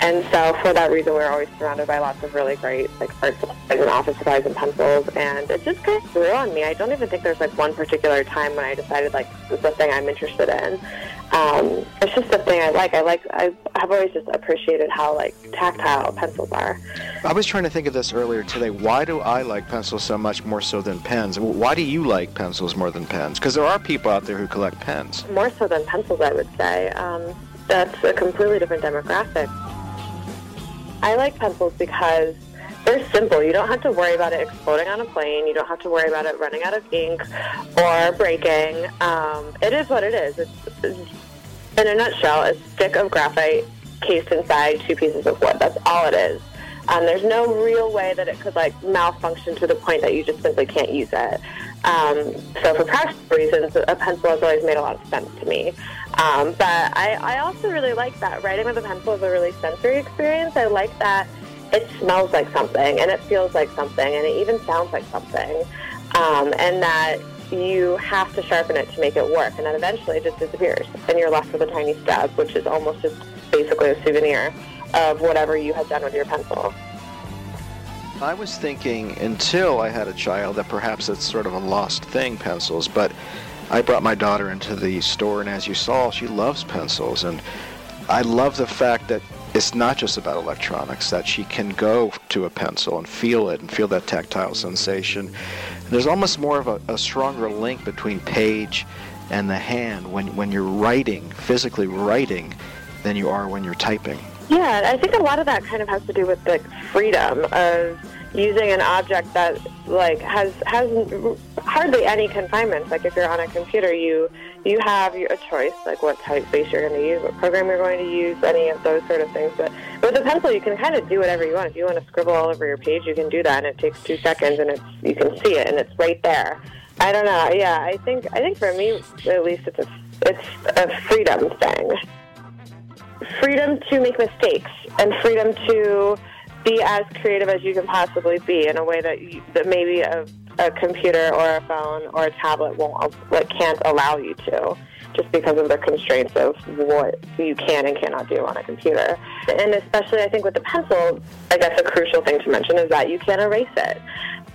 And so for that reason, we were always surrounded by lots of really great like art supplies and office supplies and pencils. And it just kind of grew on me. I don't even think there's like one particular time when I decided like this is the thing I'm interested in um, it's just the thing I like. I like. I have always just appreciated how like tactile pencils are. I was trying to think of this earlier today. Why do I like pencils so much more so than pens? Why do you like pencils more than pens? Because there are people out there who collect pens. More so than pencils, I would say. Um, that's a completely different demographic. I like pencils because they're simple. You don't have to worry about it exploding on a plane. You don't have to worry about it running out of ink or breaking. Um, it is what it is. It's, it's, in a nutshell, a stick of graphite cased inside two pieces of wood. That's all it is. Um, there's no real way that it could like malfunction to the point that you just simply can't use it. Um, so for practical reasons, a pencil has always made a lot of sense to me. Um, but I, I also really like that writing with a pencil is a really sensory experience. I like that it smells like something and it feels like something and it even sounds like something. Um, and that you have to sharpen it to make it work. And then eventually it just disappears and you're left with a tiny stub, which is almost just basically a souvenir of whatever you had done with your pencil. I was thinking until I had a child that perhaps it's sort of a lost thing, pencils, but I brought my daughter into the store, and as you saw, she loves pencils. And I love the fact that it's not just about electronics, that she can go to a pencil and feel it and feel that tactile sensation. And there's almost more of a, a stronger link between page and the hand when, when you're writing, physically writing, than you are when you're typing. Yeah, I think a lot of that kind of has to do with the freedom of using an object that like has has hardly any confinements. Like if you're on a computer, you you have a choice, like what typeface you're going to use, what program you're going to use, any of those sort of things. But with a pencil, you can kind of do whatever you want. If you want to scribble all over your page, you can do that, and it takes two seconds, and it's you can see it, and it's right there. I don't know. Yeah, I think I think for me, at least, it's a it's a freedom thing. Freedom to make mistakes and freedom to be as creative as you can possibly be in a way that you, that maybe a, a computer or a phone or a tablet won't like can't allow you to just because of the constraints of what you can and cannot do on a computer. And especially, I think with the pencil, I guess a crucial thing to mention is that you can't erase it.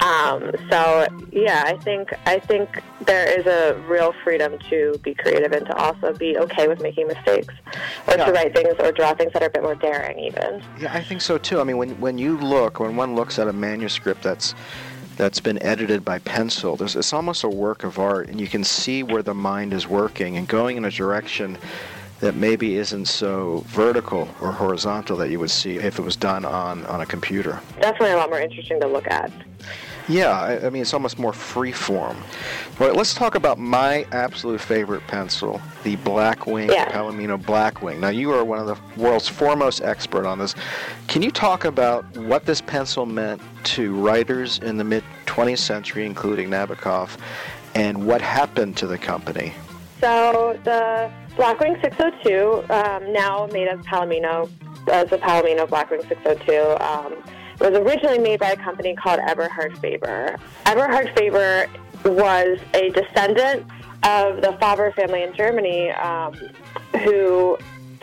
Um, so yeah, I think I think there is a real freedom to be creative and to also be okay with making mistakes, or Yeah. to write things or draw things that are a bit more daring, even. Yeah, I think so too. I mean, when when you look, when one looks at a manuscript that's that's been edited by pencil, there's, it's almost a work of art, and you can see where the mind is working and going in a direction that maybe isn't so vertical or horizontal that you would see if it was done on, on a computer. Definitely a lot more interesting to look at. Yeah, I, I mean, it's almost more free form. Well, let's talk about my absolute favorite pencil, the Blackwing Yeah. Palomino Blackwing. Now, you are one of the world's foremost expert on this. Can you talk about what this pencil meant to writers in the mid 20th century, including Nabokov, and what happened to the company? So the Blackwing 602, um, now made as Palomino, as the Palomino Blackwing 602, um, was originally made by a company called Eberhard Faber. Eberhard Faber was a descendant of the Faber family in Germany, um, who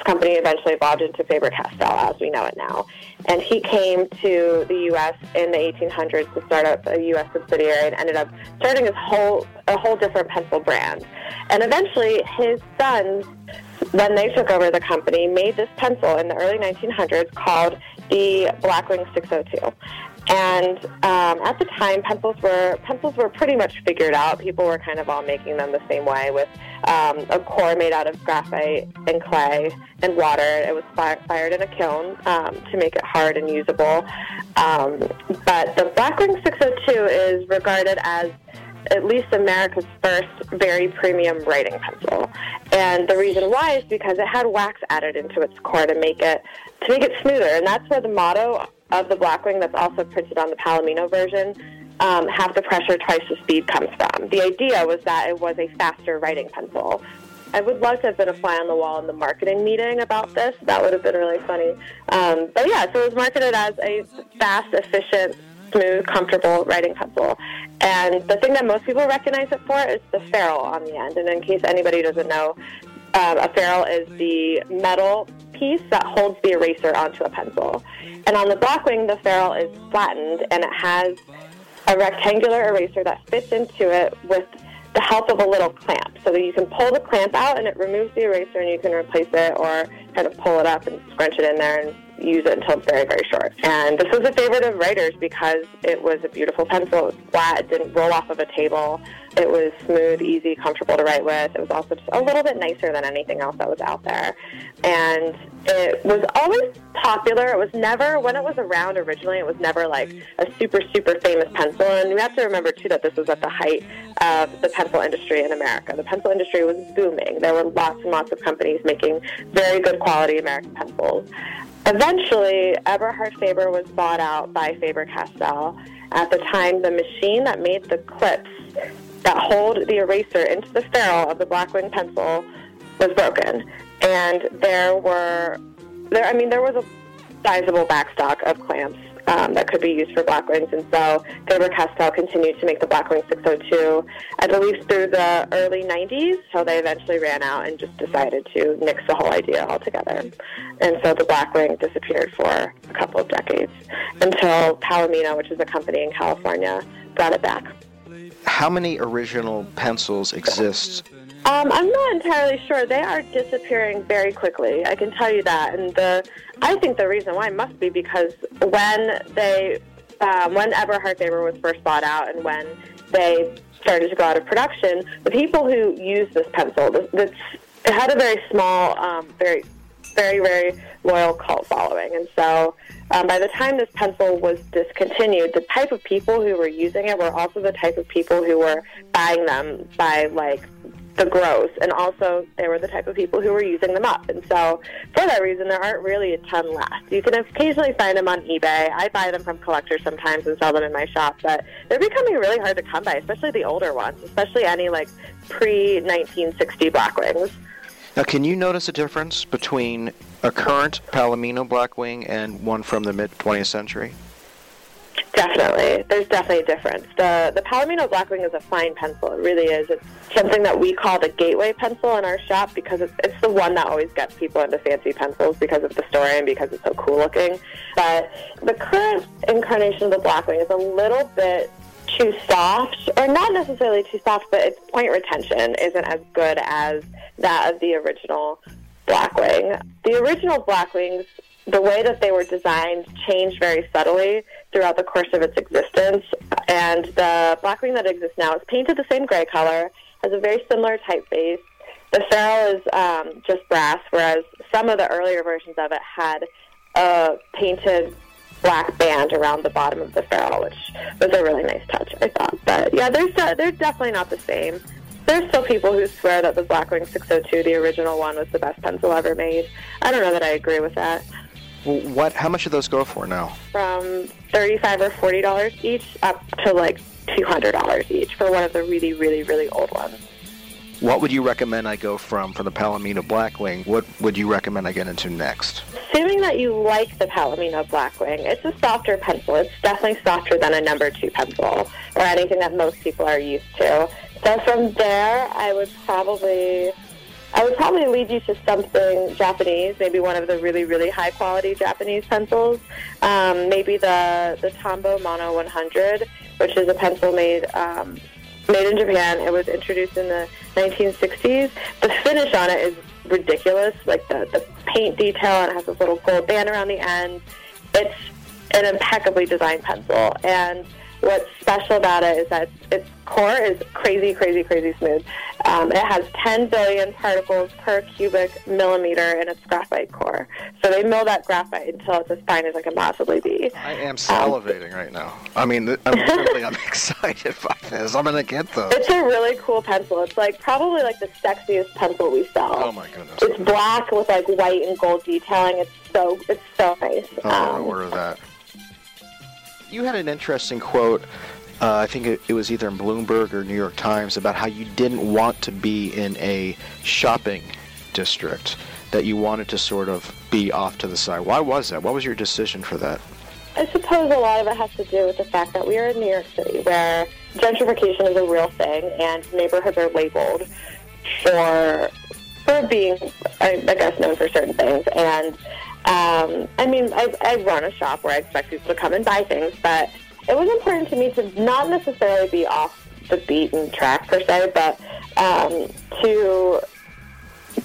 company eventually evolved into Faber-Castell as we know it now. And he came to the U.S. in the 1800s to start up a U.S. subsidiary and ended up starting his whole a whole different pencil brand. And eventually, his sons, when they took over the company, made this pencil in the early 1900s called the Blackwing 602. And um, at the time, pencils were pencils were pretty much figured out. People were kind of all making them the same way, with um, a core made out of graphite and clay and water. It was fi- fired in a kiln um, to make it hard and usable. Um, but the Blackwing 602 is regarded as at least America's first very premium writing pencil. And the reason why is because it had wax added into its core to make it to make it smoother. And that's where the motto of the Blackwing that's also printed on the Palomino version, um, half the pressure, twice the speed comes from. The idea was that it was a faster writing pencil. I would love to have been a fly on the wall in the marketing meeting about this. That would have been really funny. Um, but yeah, so it was marketed as a fast, efficient, smooth, comfortable writing pencil. And the thing that most people recognize it for is the ferrule on the end. And in case anybody doesn't know, um, a ferrule is the metal piece that holds the eraser onto a pencil. And on the Blackwing, the ferrule is flattened and it has a rectangular eraser that fits into it with the help of a little clamp so that you can pull the clamp out and it removes the eraser and you can replace it or kind of pull it up and scrunch it in there and use it until it's very, very short. And this was a favorite of writers because it was a beautiful pencil. It was flat, it didn't roll off of a table. It was smooth, easy, comfortable to write with. It was also just a little bit nicer than anything else that was out there. And it was always popular. It was never, when it was around originally, it was never like a super, super famous pencil. And we have to remember, too, that this was at the height of the pencil industry in America. The pencil industry was booming. There were lots and lots of companies making very good quality American pencils. Eventually, Eberhard Faber was bought out by Faber-Castell. At the time, the machine that made the clips that hold the eraser into the ferrule of the Blackwing pencil was broken. And there were, there, I mean, there was a sizable backstock of clamps um, that could be used for Blackwings. And so Faber-Castell continued to make the black Blackwing 602, I believe, through the early 90s. So they eventually ran out and just decided to nix the whole idea altogether. And so the black Blackwing disappeared for a couple of decades until Palomino, which is a company in California, brought it back. How many original pencils exist? Um, I'm not entirely sure. They are disappearing very quickly. I can tell you that. And the, I think the reason why must be because when they, um, when Eberhard Faber was first bought out, and when they started to go out of production, the people who used this pencil, this, it had a very small, um, very, very, very loyal cult following, and so. Um, by the time this pencil was discontinued, the type of people who were using it were also the type of people who were buying them by like the gross, and also they were the type of people who were using them up. And so, for that reason, there aren't really a ton left. You can occasionally find them on eBay. I buy them from collectors sometimes and sell them in my shop, but they're becoming really hard to come by, especially the older ones, especially any like pre 1960 Blackwings. Now, can you notice a difference between a current Palomino Blackwing and one from the mid 20th century? Definitely. There's definitely a difference. The the Palomino Blackwing is a fine pencil. It really is. It's something that we call the gateway pencil in our shop because it's, it's the one that always gets people into fancy pencils because of the story and because it's so cool looking. But the current incarnation of the Blackwing is a little bit too soft, or not necessarily too soft, but its point retention isn't as good as that of the original Blackwing. The original Blackwings the way that they were designed changed very subtly throughout the course of its existence. And the Blackwing that exists now is painted the same gray color, has a very similar typeface. The ferrule is um, just brass, whereas some of the earlier versions of it had a painted black band around the bottom of the ferrule, which was a really nice touch, I thought. But yeah, they're, they're definitely not the same. There's still people who swear that the Blackwing 602, the original one, was the best pencil ever made. I don't know that I agree with that. Well, what? How much do those go for now? From thirty-five or forty dollars each, up to like two hundred dollars each for one of the really, really, really old ones. What would you recommend I go from for the Palomino Blackwing? What would you recommend I get into next? Assuming that you like the Palomino Blackwing, it's a softer pencil. It's definitely softer than a number two pencil or anything that most people are used to. So from there, I would probably I would probably lead you to something Japanese, maybe one of the really, really high quality Japanese pencils. Um, maybe the the Tombow Mono 100, which is a pencil made um, made in Japan. It was introduced in the 1960s. The finish on it is ridiculous, like the the paint detail. And it has this little gold band around the end. It's an impeccably designed pencil, and what's special about it is that its core is crazy, crazy, crazy smooth. Um, it has 10 billion particles per cubic millimeter in its graphite core. So they mill that graphite until it's as fine as it can possibly be. I am salivating um, right now. I mean, I'm really I'm excited by this. I'm gonna get those. It's a really cool pencil. It's like probably like the sexiest pencil we sell. Oh my goodness! It's black with like white and gold detailing. It's so it's so nice. Oh, um, order that you had an interesting quote. Uh, I think it, it, was either in Bloomberg or New York Times about how you didn't want to be in a shopping district, that you wanted to sort of be off to the side. Why was that? What was your decision for that? I suppose a lot of it has to do with the fact that we are in New York City, where gentrification is a real thing, and neighborhoods are labeled for for being, I, I guess, known for certain things. And um, I mean, I, I run a shop where I expect people to come and buy things, but it was important to me to not necessarily be off the beaten track per se, but um, to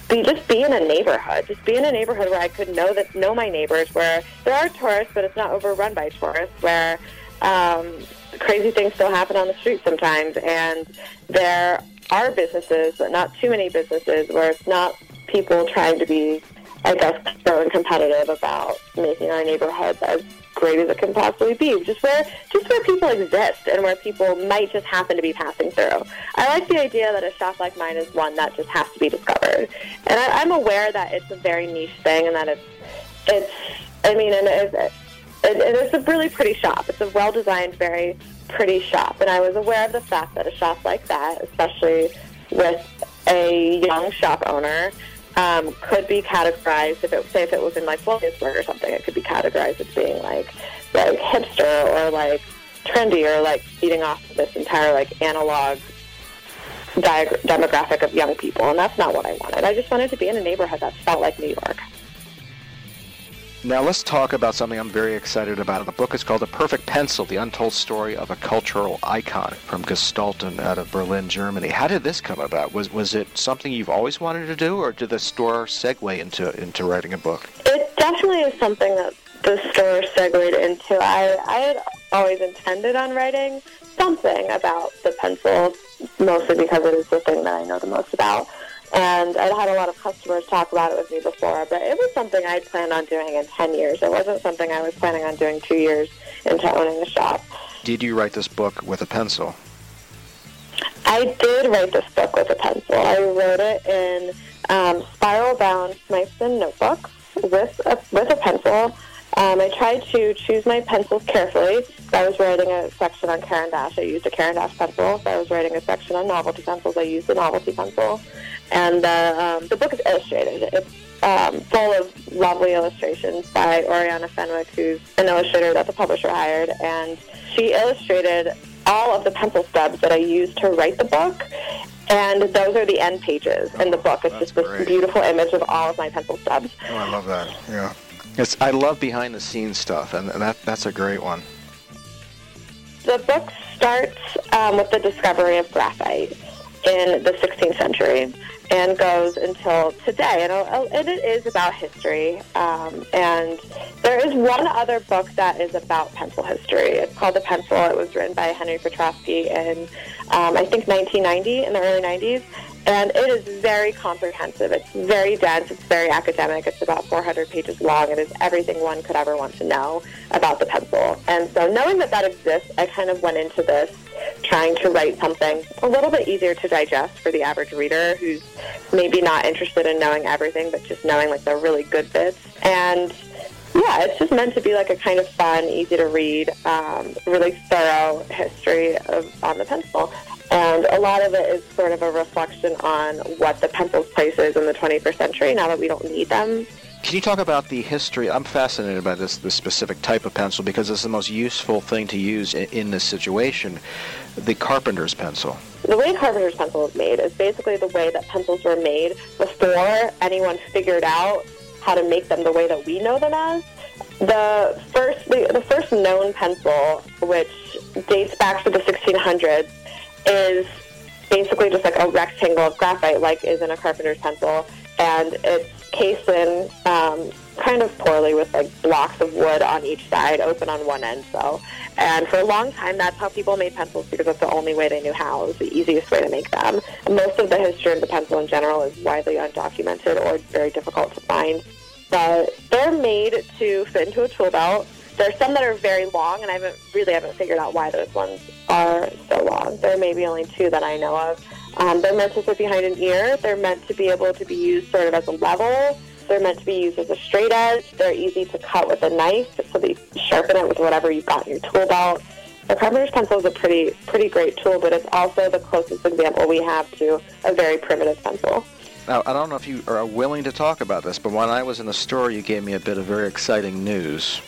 be just be in a neighborhood, just be in a neighborhood where I could know that know my neighbors, where there are tourists, but it's not overrun by tourists, where um, crazy things still happen on the street sometimes, and there are businesses, but not too many businesses, where it's not people trying to be I guess, growing competitive about making our neighborhoods as great as it can possibly be. Just where, just where people exist and where people might just happen to be passing through. I like the idea that a shop like mine is one that just has to be discovered, and I, I'm aware that it's a very niche thing and that it's, it's. I mean, and it's, it, it's a really pretty shop. It's a well-designed, very pretty shop, and I was aware of the fact that a shop like that, especially with a young shop owner um, could be categorized if it say if it was in like Williamsburg or something, it could be categorized as being like like hipster or like trendy or like feeding off of this entire like analog diag- demographic of young people, and that's not what I wanted. I just wanted to be in a neighborhood that felt like New York. Now let's talk about something I'm very excited about. The book is called The Perfect Pencil, The Untold Story of a Cultural Icon from Gestalten out of Berlin, Germany. How did this come about? Was was it something you've always wanted to do, or did the store segue into, into writing a book? It definitely is something that the store segued into. I, I had always intended on writing something about the pencil, mostly because it is the thing that I know the most about. And I'd had a lot of customers talk about it with me before, but it was something I'd planned on doing in 10 years. It wasn't something I was planning on doing two years into owning the shop. Did you write this book with a pencil? I did write this book with a pencil. I wrote it in um, spiral-bound Smythson notebooks with a, with a pencil. Um, I tried to choose my pencils carefully. I was writing a section on Caran d'Ache. I used a Caran d'Ache pencil. If I was writing a section on novelty pencils. I used a novelty pencil. And uh, um, the book is illustrated. It's um, full of lovely illustrations by Oriana Fenwick, who's an illustrator that the publisher hired. And she illustrated all of the pencil stubs that I used to write the book. And those are the end pages in the book. It's just this great. beautiful image of all of my pencil stubs. Oh, I love that. Yeah. It's, I love behind the scenes stuff, and, and that that's a great one. The book starts um, with the discovery of graphite in the 16th century and goes until today. And, uh, and it is about history. Um, and there is one other book that is about pencil history. It's called The Pencil. It was written by Henry Petroski in, um, I think, 1990, in the early 90s. And it is very comprehensive. It's very dense. It's very academic. It's about 400 pages long. It is everything one could ever want to know about the pencil. And so knowing that that exists, I kind of went into this trying to write something a little bit easier to digest for the average reader who's maybe not interested in knowing everything, but just knowing like the really good bits. And yeah, it's just meant to be like a kind of fun, easy to read, um, really thorough history of on the pencil. And a lot of it is sort of a reflection on what the pencil's place is in the 21st century now that we don't need them. Can you talk about the history? I'm fascinated by this this specific type of pencil because it's the most useful thing to use in, in this situation, the carpenter's pencil. The way carpenter's pencil is made is basically the way that pencils were made before anyone figured out how to make them the way that we know them as. The first, the, the first known pencil, which dates back to the 1600s, is basically just like a rectangle of graphite, like is in a carpenter's pencil, and it's cased in um, kind of poorly with like blocks of wood on each side, open on one end. So, and for a long time, that's how people made pencils because that's the only way they knew how. It was the easiest way to make them. Most of the history of the pencil in general is widely undocumented or very difficult to find. But they're made to fit into a tool belt. There's some that are very long, and I haven't really haven't figured out why those ones are so long. There may be only two that I know of. Um, they're meant to fit behind an ear. They're meant to be able to be used sort of as a level. They're meant to be used as a straight edge. They're easy to cut with a knife, so that you sharpen it with whatever you've got in your tool belt. The carpenter's pencil is a pretty pretty great tool, but it's also the closest example we have to a very primitive pencil. Now, I don't know if you are willing to talk about this, but when I was in the store, you gave me a bit of very exciting news.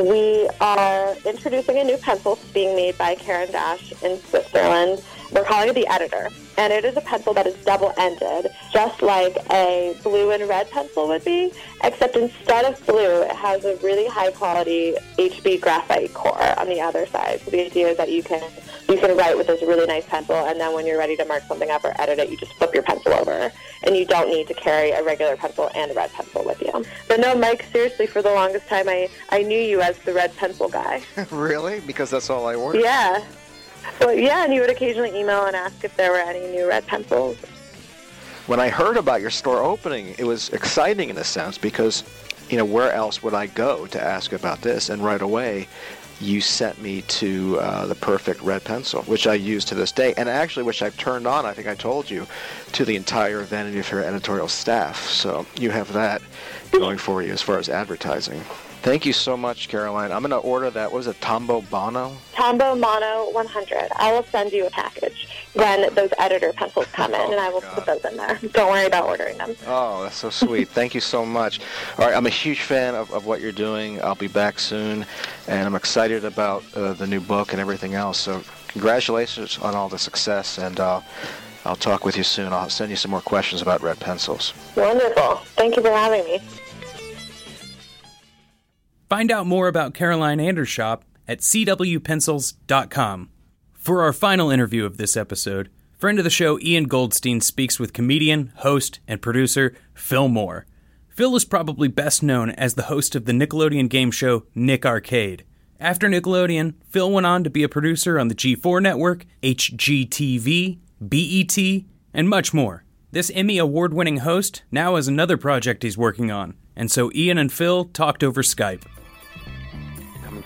We are introducing a new pencil being made by Caran d'Ache in Switzerland. We're calling it the Editor, and it is a pencil that is double-ended, just like a blue and red pencil would be, except instead of blue, it has a really high-quality HB graphite core on the other side. So the idea is that you can you can write with this really nice pencil, and then when you're ready to mark something up or edit it, you just flip your pencil over, and you don't need to carry a regular pencil and a red pencil with you. But no, Mike, seriously, for the longest time, I, I knew you as the red pencil guy. really? Because that's all I ordered? Yeah. Well, yeah, and you would occasionally email and ask if there were any new red pencils. When I heard about your store opening, it was exciting in a sense because, you know, where else would I go to ask about this? And right away, you sent me to uh, the perfect red pencil, which I use to this day, and actually which I've turned on, I think I told you, to the entire Vanity Fair editorial staff. So you have that going for you as far as advertising. Thank you so much, Caroline. I'm going to order that. What was it, Tombo Bono? Tombow Mono 100. I will send you a package when those editor pencils come in, Oh, and I will God. put those in there. Don't worry about ordering them. Oh, that's so sweet. Thank you so much. All right, I'm a huge fan of, of what you're doing. I'll be back soon, and I'm excited about uh, the new book and everything else. So, congratulations on all the success, and uh, I'll talk with you soon. I'll send you some more questions about red pencils. Wonderful. Thank you for having me. Find out more about Caroline Anders' shop at cwpencils.com. For our final interview of this episode, friend of the show Ian Goldstein speaks with comedian, host, and producer Phil Moore. Phil is probably best known as the host of the Nickelodeon game show Nick Arcade. After Nickelodeon, Phil went on to be a producer on the G4 network, HGTV, BET, and much more. This Emmy award winning host now has another project he's working on, and so Ian and Phil talked over Skype.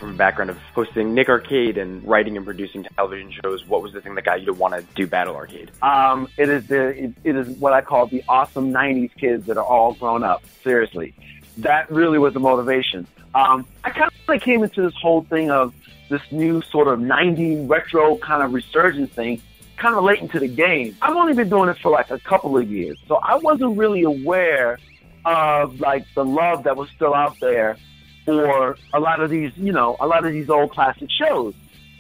From a background of hosting Nick Arcade and writing and producing television shows, what was the thing that got you to want to do Battle Arcade? Um, it is the it, it is what I call the awesome '90s kids that are all grown up. Seriously, that really was the motivation. Um, I kind of came into this whole thing of this new sort of '90s retro kind of resurgence thing kind of late into the game. I've only been doing it for like a couple of years, so I wasn't really aware of like the love that was still out there for a lot of these, you know, a lot of these old classic shows.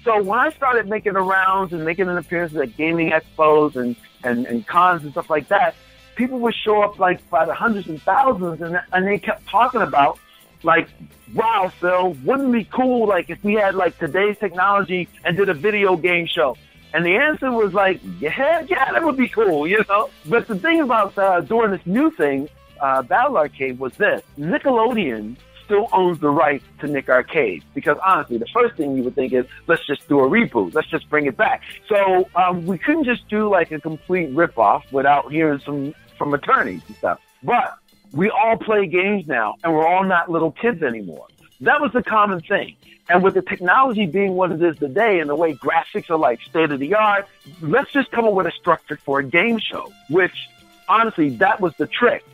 So when I started making the rounds and making an appearance at gaming expos and, and, and cons and stuff like that, people would show up like by the hundreds and thousands and, and they kept talking about like, wow, Phil, wouldn't it be cool like if we had like today's technology and did a video game show? And the answer was like, yeah, yeah, that would be cool, you know? But the thing about uh, doing this new thing, uh, Battle Arcade, was this. Nickelodeon still owns the rights to Nick Arcade. Because honestly, the first thing you would think is, let's just do a reboot. Let's just bring it back. So um, we couldn't just do like a complete ripoff without hearing some from attorneys and stuff. But we all play games now, and we're all not little kids anymore. That was the common thing. And with the technology being what it is today and the way graphics are like state of the art, let's just come up with a structure for a game show, which honestly, that was the trick.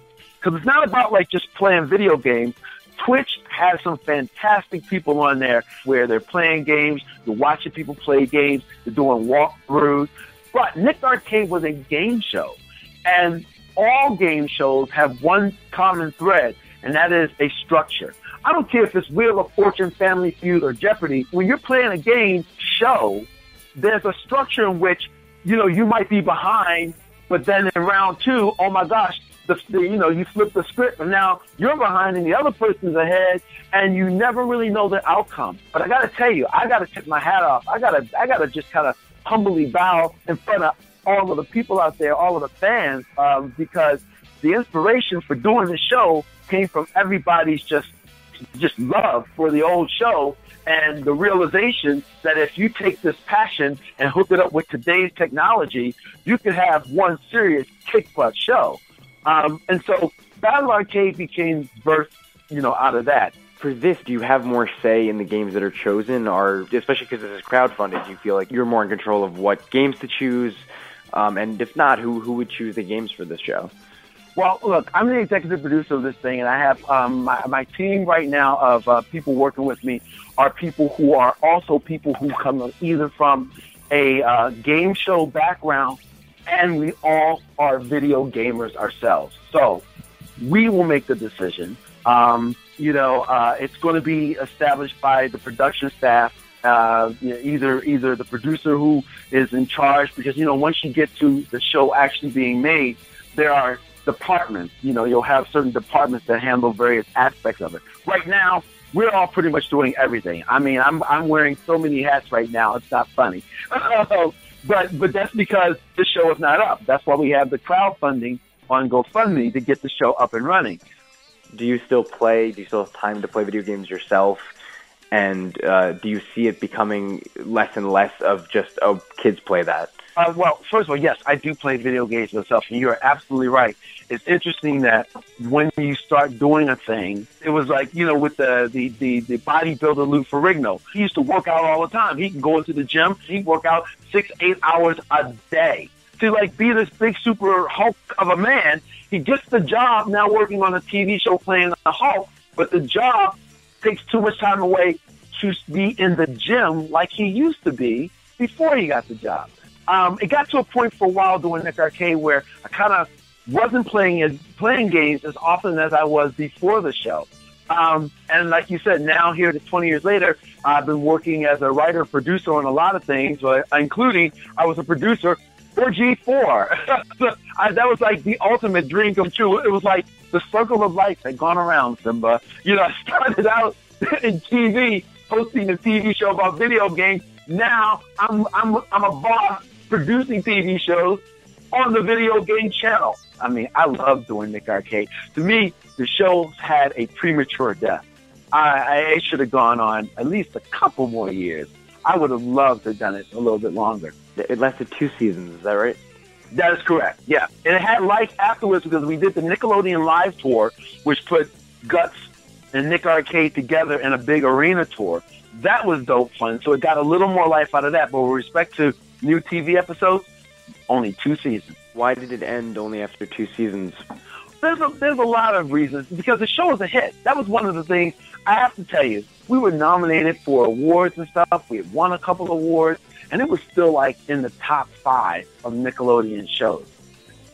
Cause it's not about like just playing video games. Twitch has some fantastic people on there where they're playing games, they're watching people play games, they're doing walkthroughs. But Nick Arcade was a game show. And all game shows have one common thread, and that is a structure. I don't care if it's Wheel of Fortune, Family Feud, or Jeopardy. When you're playing a game show, there's a structure in which, you know, you might be behind, but then in round two, oh my gosh, the, the, you know, you flip the script and now you're behind and the other person's ahead and you never really know the outcome. But I gotta tell you, I gotta tip my hat off. I gotta, I gotta just kind of humbly bow in front of all of the people out there, all of the fans, um, because the inspiration for doing the show came from everybody's just just love for the old show and the realization that if you take this passion and hook it up with today's technology, you could have one serious kick butt show. Um, and so Battle Arcade became birthed, you know, out of that. For this, do you have more say in the games that are chosen, or especially because this is crowdfunded, do you feel like you're more in control of what games to choose? Um, and if not, who who would choose the games for this show? Well, look, I'm the executive producer of this thing, and I have um, my, my team right now of uh, people working with me are people who are also people who come either from a uh, game show background, and we all are video gamers ourselves. So we will make the decision. Um, you know, uh, it's going to be established by the production staff. Uh, you know, either either the producer who is in charge, because you know once you get to the show actually being made, there are departments. You know, you'll have certain departments that handle various aspects of it. Right now, we're all pretty much doing everything. I mean, I'm I'm wearing so many hats right now. It's not funny, but but that's because the show is not up. That's why we have the crowdfunding on GoFundMe to get the show up and running. Do you still play? Do you still have time to play video games yourself? And uh, do you see it becoming less and less of just oh, kids play that? Uh, well, first of all, yes, I do play video games myself, and you're absolutely right. It's interesting that when you start doing a thing, it was like you know with the the the, the bodybuilder Lou Ferrigno. He used to work out all the time. He can go into the gym. He would work out six eight hours a day to like be this big super Hulk of a man. He gets the job now working on a TV show playing the Hulk, but the job takes too much time away to be in the gym like he used to be before he got the job. Um, it got to a point for a while doing Nick Arcade where I kind of wasn't playing as playing games as often as I was before the show. Um, and like you said, now here, 20 years later, I've been working as a writer producer on a lot of things, including I was a producer for G4. I, that was like the ultimate dream come true. It was like the circle of life had gone around, Simba. You know, I started out in TV, hosting a TV show about video games. Now I'm I'm I'm a boss producing TV shows on the video game channel. I mean, I love doing Nick Arcade. To me, the show had a premature death. I, I should have gone on at least a couple more years. I would have loved to have done it a little bit longer. It lasted two seasons, is that right? That is correct, yeah. And it had life afterwards because we did the Nickelodeon Live Tour, which put Guts and Nick Arcade together in a big arena tour. That was dope fun. So it got a little more life out of that. But with respect to new TV episodes, only two seasons. Why did it end only after two seasons? There's a, there's a lot of reasons because the show was a hit. That was one of the things I have to tell you. We were nominated for awards and stuff. We had won a couple of awards, and it was still like in the top five of Nickelodeon shows.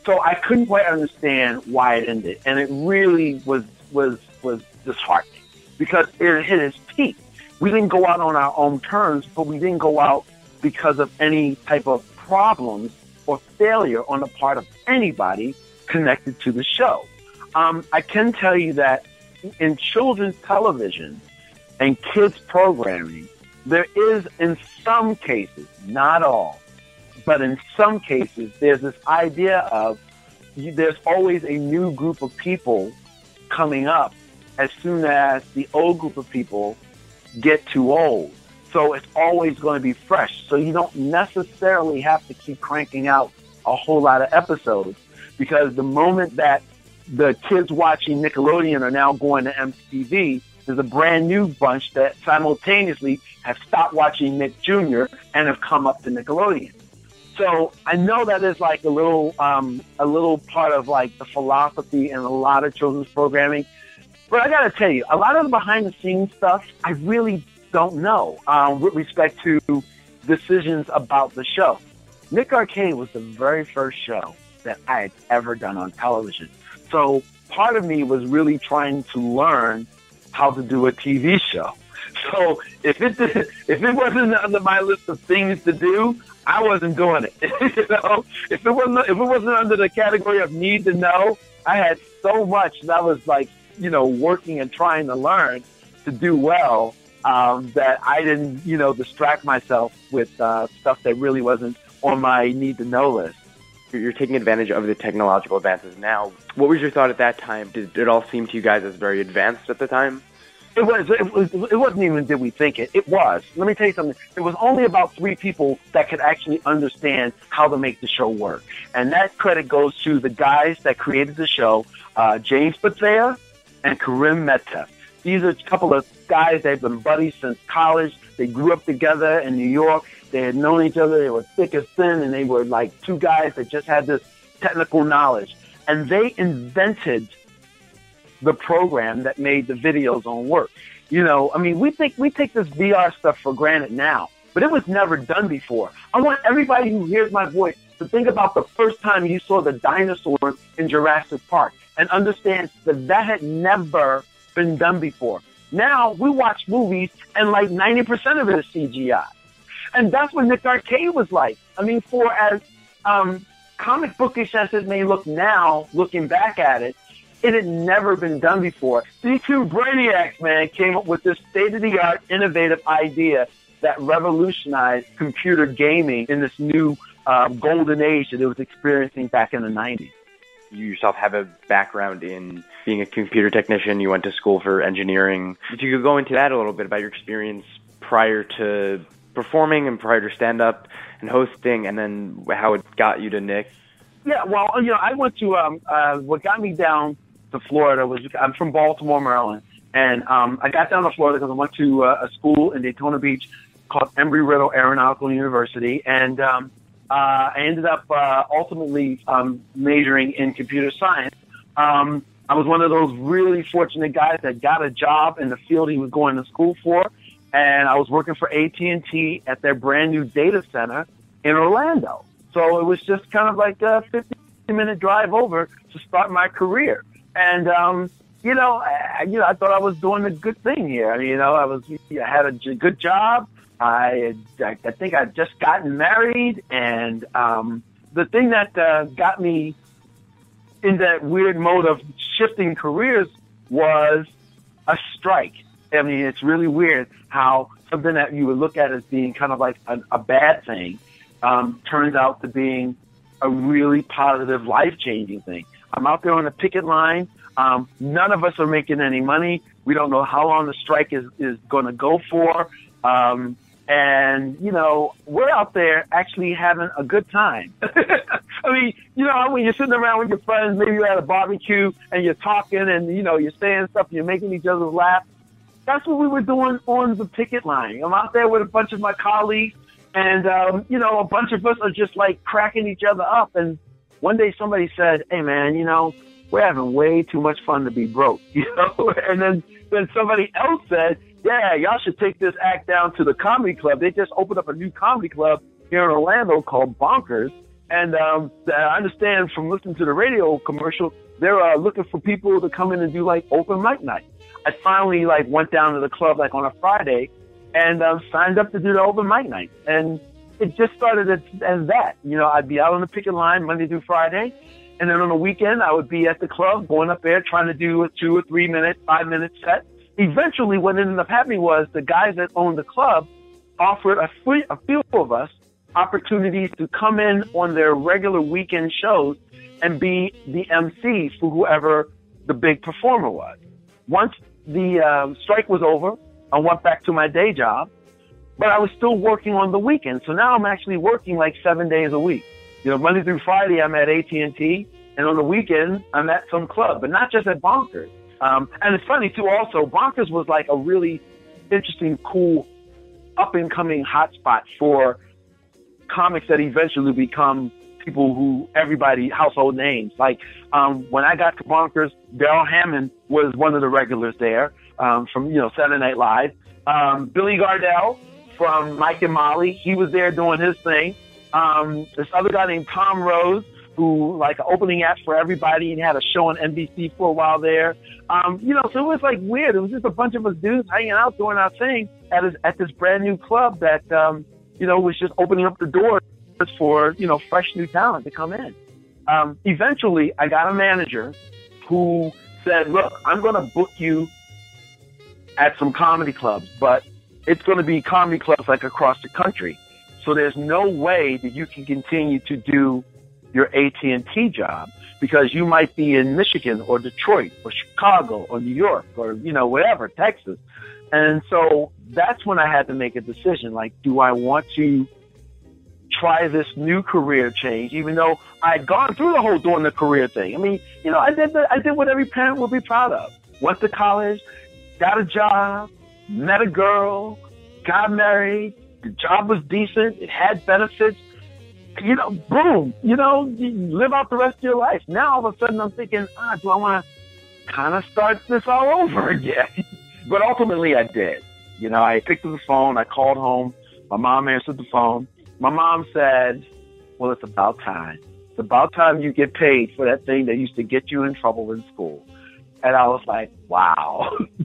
So I couldn't quite understand why it ended, and it really was was was disheartening because it hit its peak. We didn't go out on our own terms, but we didn't go out because of any type of problems or failure on the part of anybody connected to the show. Um, I can tell you that in children's television and kids programming, there is in some cases, not all, but in some cases, there's this idea of there's always a new group of people coming up as soon as the old group of people get too old. So it's always going to be fresh. So you don't necessarily have to keep cranking out a whole lot of episodes because the moment that the kids watching Nickelodeon are now going to MTV, there's a brand new bunch that simultaneously have stopped watching Nick Jr. and have come up to Nickelodeon. So I know that is like a little, um, a little part of like the philosophy in a lot of children's programming. But I gotta tell you, a lot of the behind the scenes stuff, I really don't know um, with respect to decisions about the show. Nick Arcade was the very first show that I had ever done on television. So part of me was really trying to learn how to do a TV show. So if it did, if it wasn't under my list of things to do, I wasn't doing it. you know, if it wasn't if it wasn't under the category of need to know, I had so much that I was like, you know, working and trying to learn to do well um, that I didn't, you know, distract myself with uh, stuff that really wasn't on my need to know list. You're taking advantage of the technological advances now. What was your thought at that time? Did it all seem to you guys as very advanced at the time? It was, it was. It wasn't even did we think it. It was. Let me tell you something. It was only about three people that could actually understand how to make the show work, and that credit goes to the guys that created the show, uh, James Bethea and Karim Miteff. These are a couple of guys They've been buddies since college. They grew up together in New York. They had known each other. They were thick as thin, and they were like two guys that just had this technical knowledge. And they invented the program that made the videos on work. You know, I mean, we think we take this VR stuff for granted now, but it was never done before. I want everybody who hears my voice to think about the first time you saw the dinosaurs in Jurassic Park and understand that that had never been done before. Now we watch movies and like 90% of it is CGI. And that's what Nick Arcade was like. I mean, for as um, comic bookish as it may look now, looking back at it, it had never been done before. These two brainiacs, man, came up with this state of the art, innovative idea that revolutionized computer gaming in this new um, golden age that it was experiencing back in the 90s. You yourself have a background in being a computer technician. You went to school for engineering. If you could go into that a little bit about your experience prior to performing and prior to stand up and hosting, and then how it got you to Nick. Yeah, well, you know, I went to um, uh, what got me down to Florida was I'm from Baltimore, Maryland, and um, I got down to Florida because I went to uh, a school in Daytona Beach called Embry-Riddle Aeronautical University, and um, uh, I ended up uh, ultimately um, majoring in computer science. Um, I was one of those really fortunate guys that got a job in the field he was going to school for, and I was working for AT&T at their brand new data center in Orlando. So it was just kind of like a 50 minute drive over to start my career. And, um, you know, I, you know, I thought I was doing a good thing here. I mean, you know, I was, I had a good job. I, I, think I'd just gotten married. And, um, the thing that, uh, got me in that weird mode of shifting careers was a strike. I mean, it's really weird how something that you would look at as being kind of like a, a bad thing um, turns out to being a really positive, life changing thing. I'm out there on the picket line. Um, none of us are making any money. We don't know how long the strike is, is going to go for. Um, and, you know, we're out there actually having a good time. I mean, you know, when you're sitting around with your friends, maybe you're at a barbecue and you're talking and, you know, you're saying stuff, and you're making each other laugh. That's what we were doing on the picket line. I'm out there with a bunch of my colleagues and, um, you know, a bunch of us are just like cracking each other up. And one day somebody said, Hey man, you know, we're having way too much fun to be broke, you know? and then, then somebody else said, yeah, y'all should take this act down to the comedy club. They just opened up a new comedy club here in Orlando called Bonkers. And um, I understand from listening to the radio commercial, they're uh, looking for people to come in and do like open mic night. I finally like went down to the club like on a Friday and um, signed up to do the open mic night. And it just started as, as that. You know, I'd be out on the picket line Monday through Friday. And then on the weekend, I would be at the club going up there trying to do a two or three minute, five minute set. Eventually, what ended up happening was the guys that owned the club offered a, free, a few of us opportunities to come in on their regular weekend shows and be the MCs for whoever the big performer was. Once the uh, strike was over, I went back to my day job, but I was still working on the weekend. So now I'm actually working like seven days a week. You know, Monday through Friday I'm at AT&T, and on the weekend I'm at some club, but not just at Bonkers. Um, and it's funny too. Also, Bonkers was like a really interesting, cool, up and coming hotspot for comics that eventually become people who everybody household names. Like um, when I got to Bonkers, Darrell Hammond was one of the regulars there um, from you know Saturday Night Live. Um, Billy Gardell from Mike and Molly, he was there doing his thing. Um, this other guy named Tom Rhodes, who like opening act for everybody and had a show on NBC for a while there. Um, you know, so it was like weird. It was just a bunch of us dudes hanging out doing our thing at this, at this brand new club that um, you know was just opening up the doors for you know fresh new talent to come in. Um, eventually, I got a manager who said, "Look, I'm going to book you at some comedy clubs, but it's going to be comedy clubs like across the country. So there's no way that you can continue to do your AT&T job because you might be in Michigan or Detroit or Chicago or New York or, you know, whatever, Texas. And so that's when I had to make a decision. Like, do I want to try this new career change, even though I'd gone through the whole doing the career thing? I mean, you know, I did the, I did what every parent would be proud of. Went to college, got a job, met a girl, got married. The job was decent. It had benefits. You know, boom. You know, you live out the rest of your life. Now all of a sudden I'm thinking, ah, do I want to kind of start this all over again? but ultimately I did. You know, I picked up the phone. I called home. My mom answered the phone. My mom said, well, it's about time. It's about time you get paid for that thing that used to get you in trouble in school. And I was like, wow,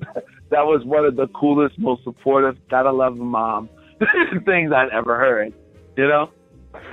that was one of the coolest, most supportive, gotta love mom things I'd ever heard, you know?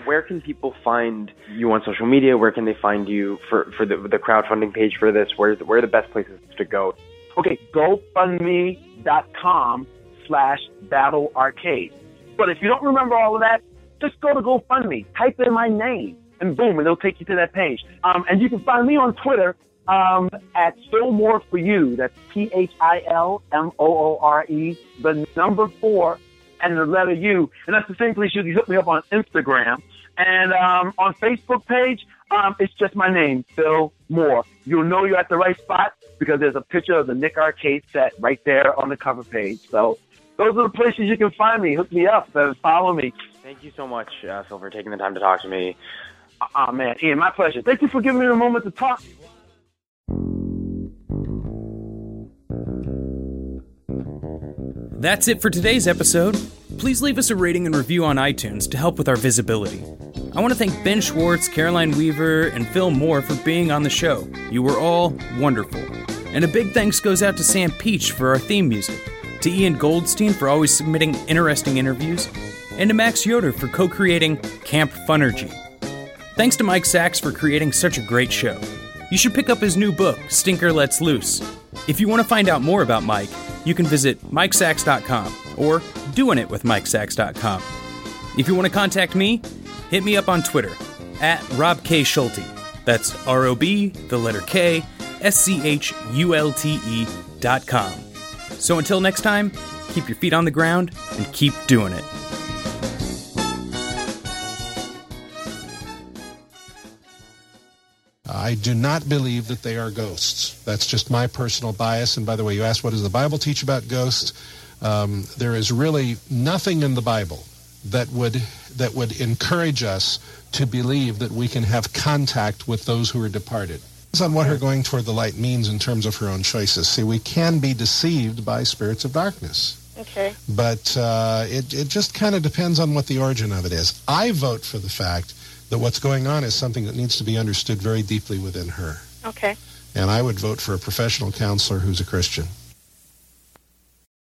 Where can people find you on social media? Where can they find you for, for the, the crowdfunding page for this? Where, where are the best places to go? Okay, GoFundMe.com slash Battle Arcade. But if you don't remember all of that, just go to GoFundMe, type in my name, and boom, and it'll take you to that page. Um, and you can find me on Twitter um, at Phil Moore for you. That's P H I L M O O R E, the number four, and the letter U. And that's the same place you can hook me up on Instagram. And um, on Facebook page, um, it's just my name, Phil Moore. You'll know you're at the right spot because there's a picture of the Nick Arcade set right there on the cover page. So those are the places you can find me. Hook me up and follow me. Thank you so much, uh, Phil, for taking the time to talk to me. Oh, man. Ian, my pleasure. Thank you for giving me a moment to talk. That's it for today's episode. Please leave us a rating and review on iTunes to help with our visibility. I want to thank Ben Schwartz, Caroline Weaver, and Phil Moore for being on the show. You were all wonderful. And a big thanks goes out to Sam Peach for our theme music, to Ian Goldstein for always submitting interesting interviews, and to Max Yoder for co creating Camp Funergy. Thanks to Mike Sacks for creating such a great show. You should pick up his new book, Stinker Lets Loose. If you want to find out more about Mike, you can visit MikeSacks.com or doingitwithMikeSacks.com. If you want to contact me, hit me up on Twitter at Rob K. Schulte. That's R O B, the letter K, S C H U L T E dot com. So until next time, keep your feet on the ground and keep doing it. I do not believe that they are ghosts. That's just my personal bias. And by the way, you asked what does the Bible teach about ghosts? Um, there is really nothing in the Bible that would that would encourage us to believe that we can have contact with those who are departed. It's on what her going toward the light means in terms of her own choices. See, we can be deceived by spirits of darkness. Okay. But uh, it, it just kind of depends on what the origin of it is. I vote for the fact that what's going on is something that needs to be understood very deeply within her. Okay. And I would vote for a professional counselor who's a Christian.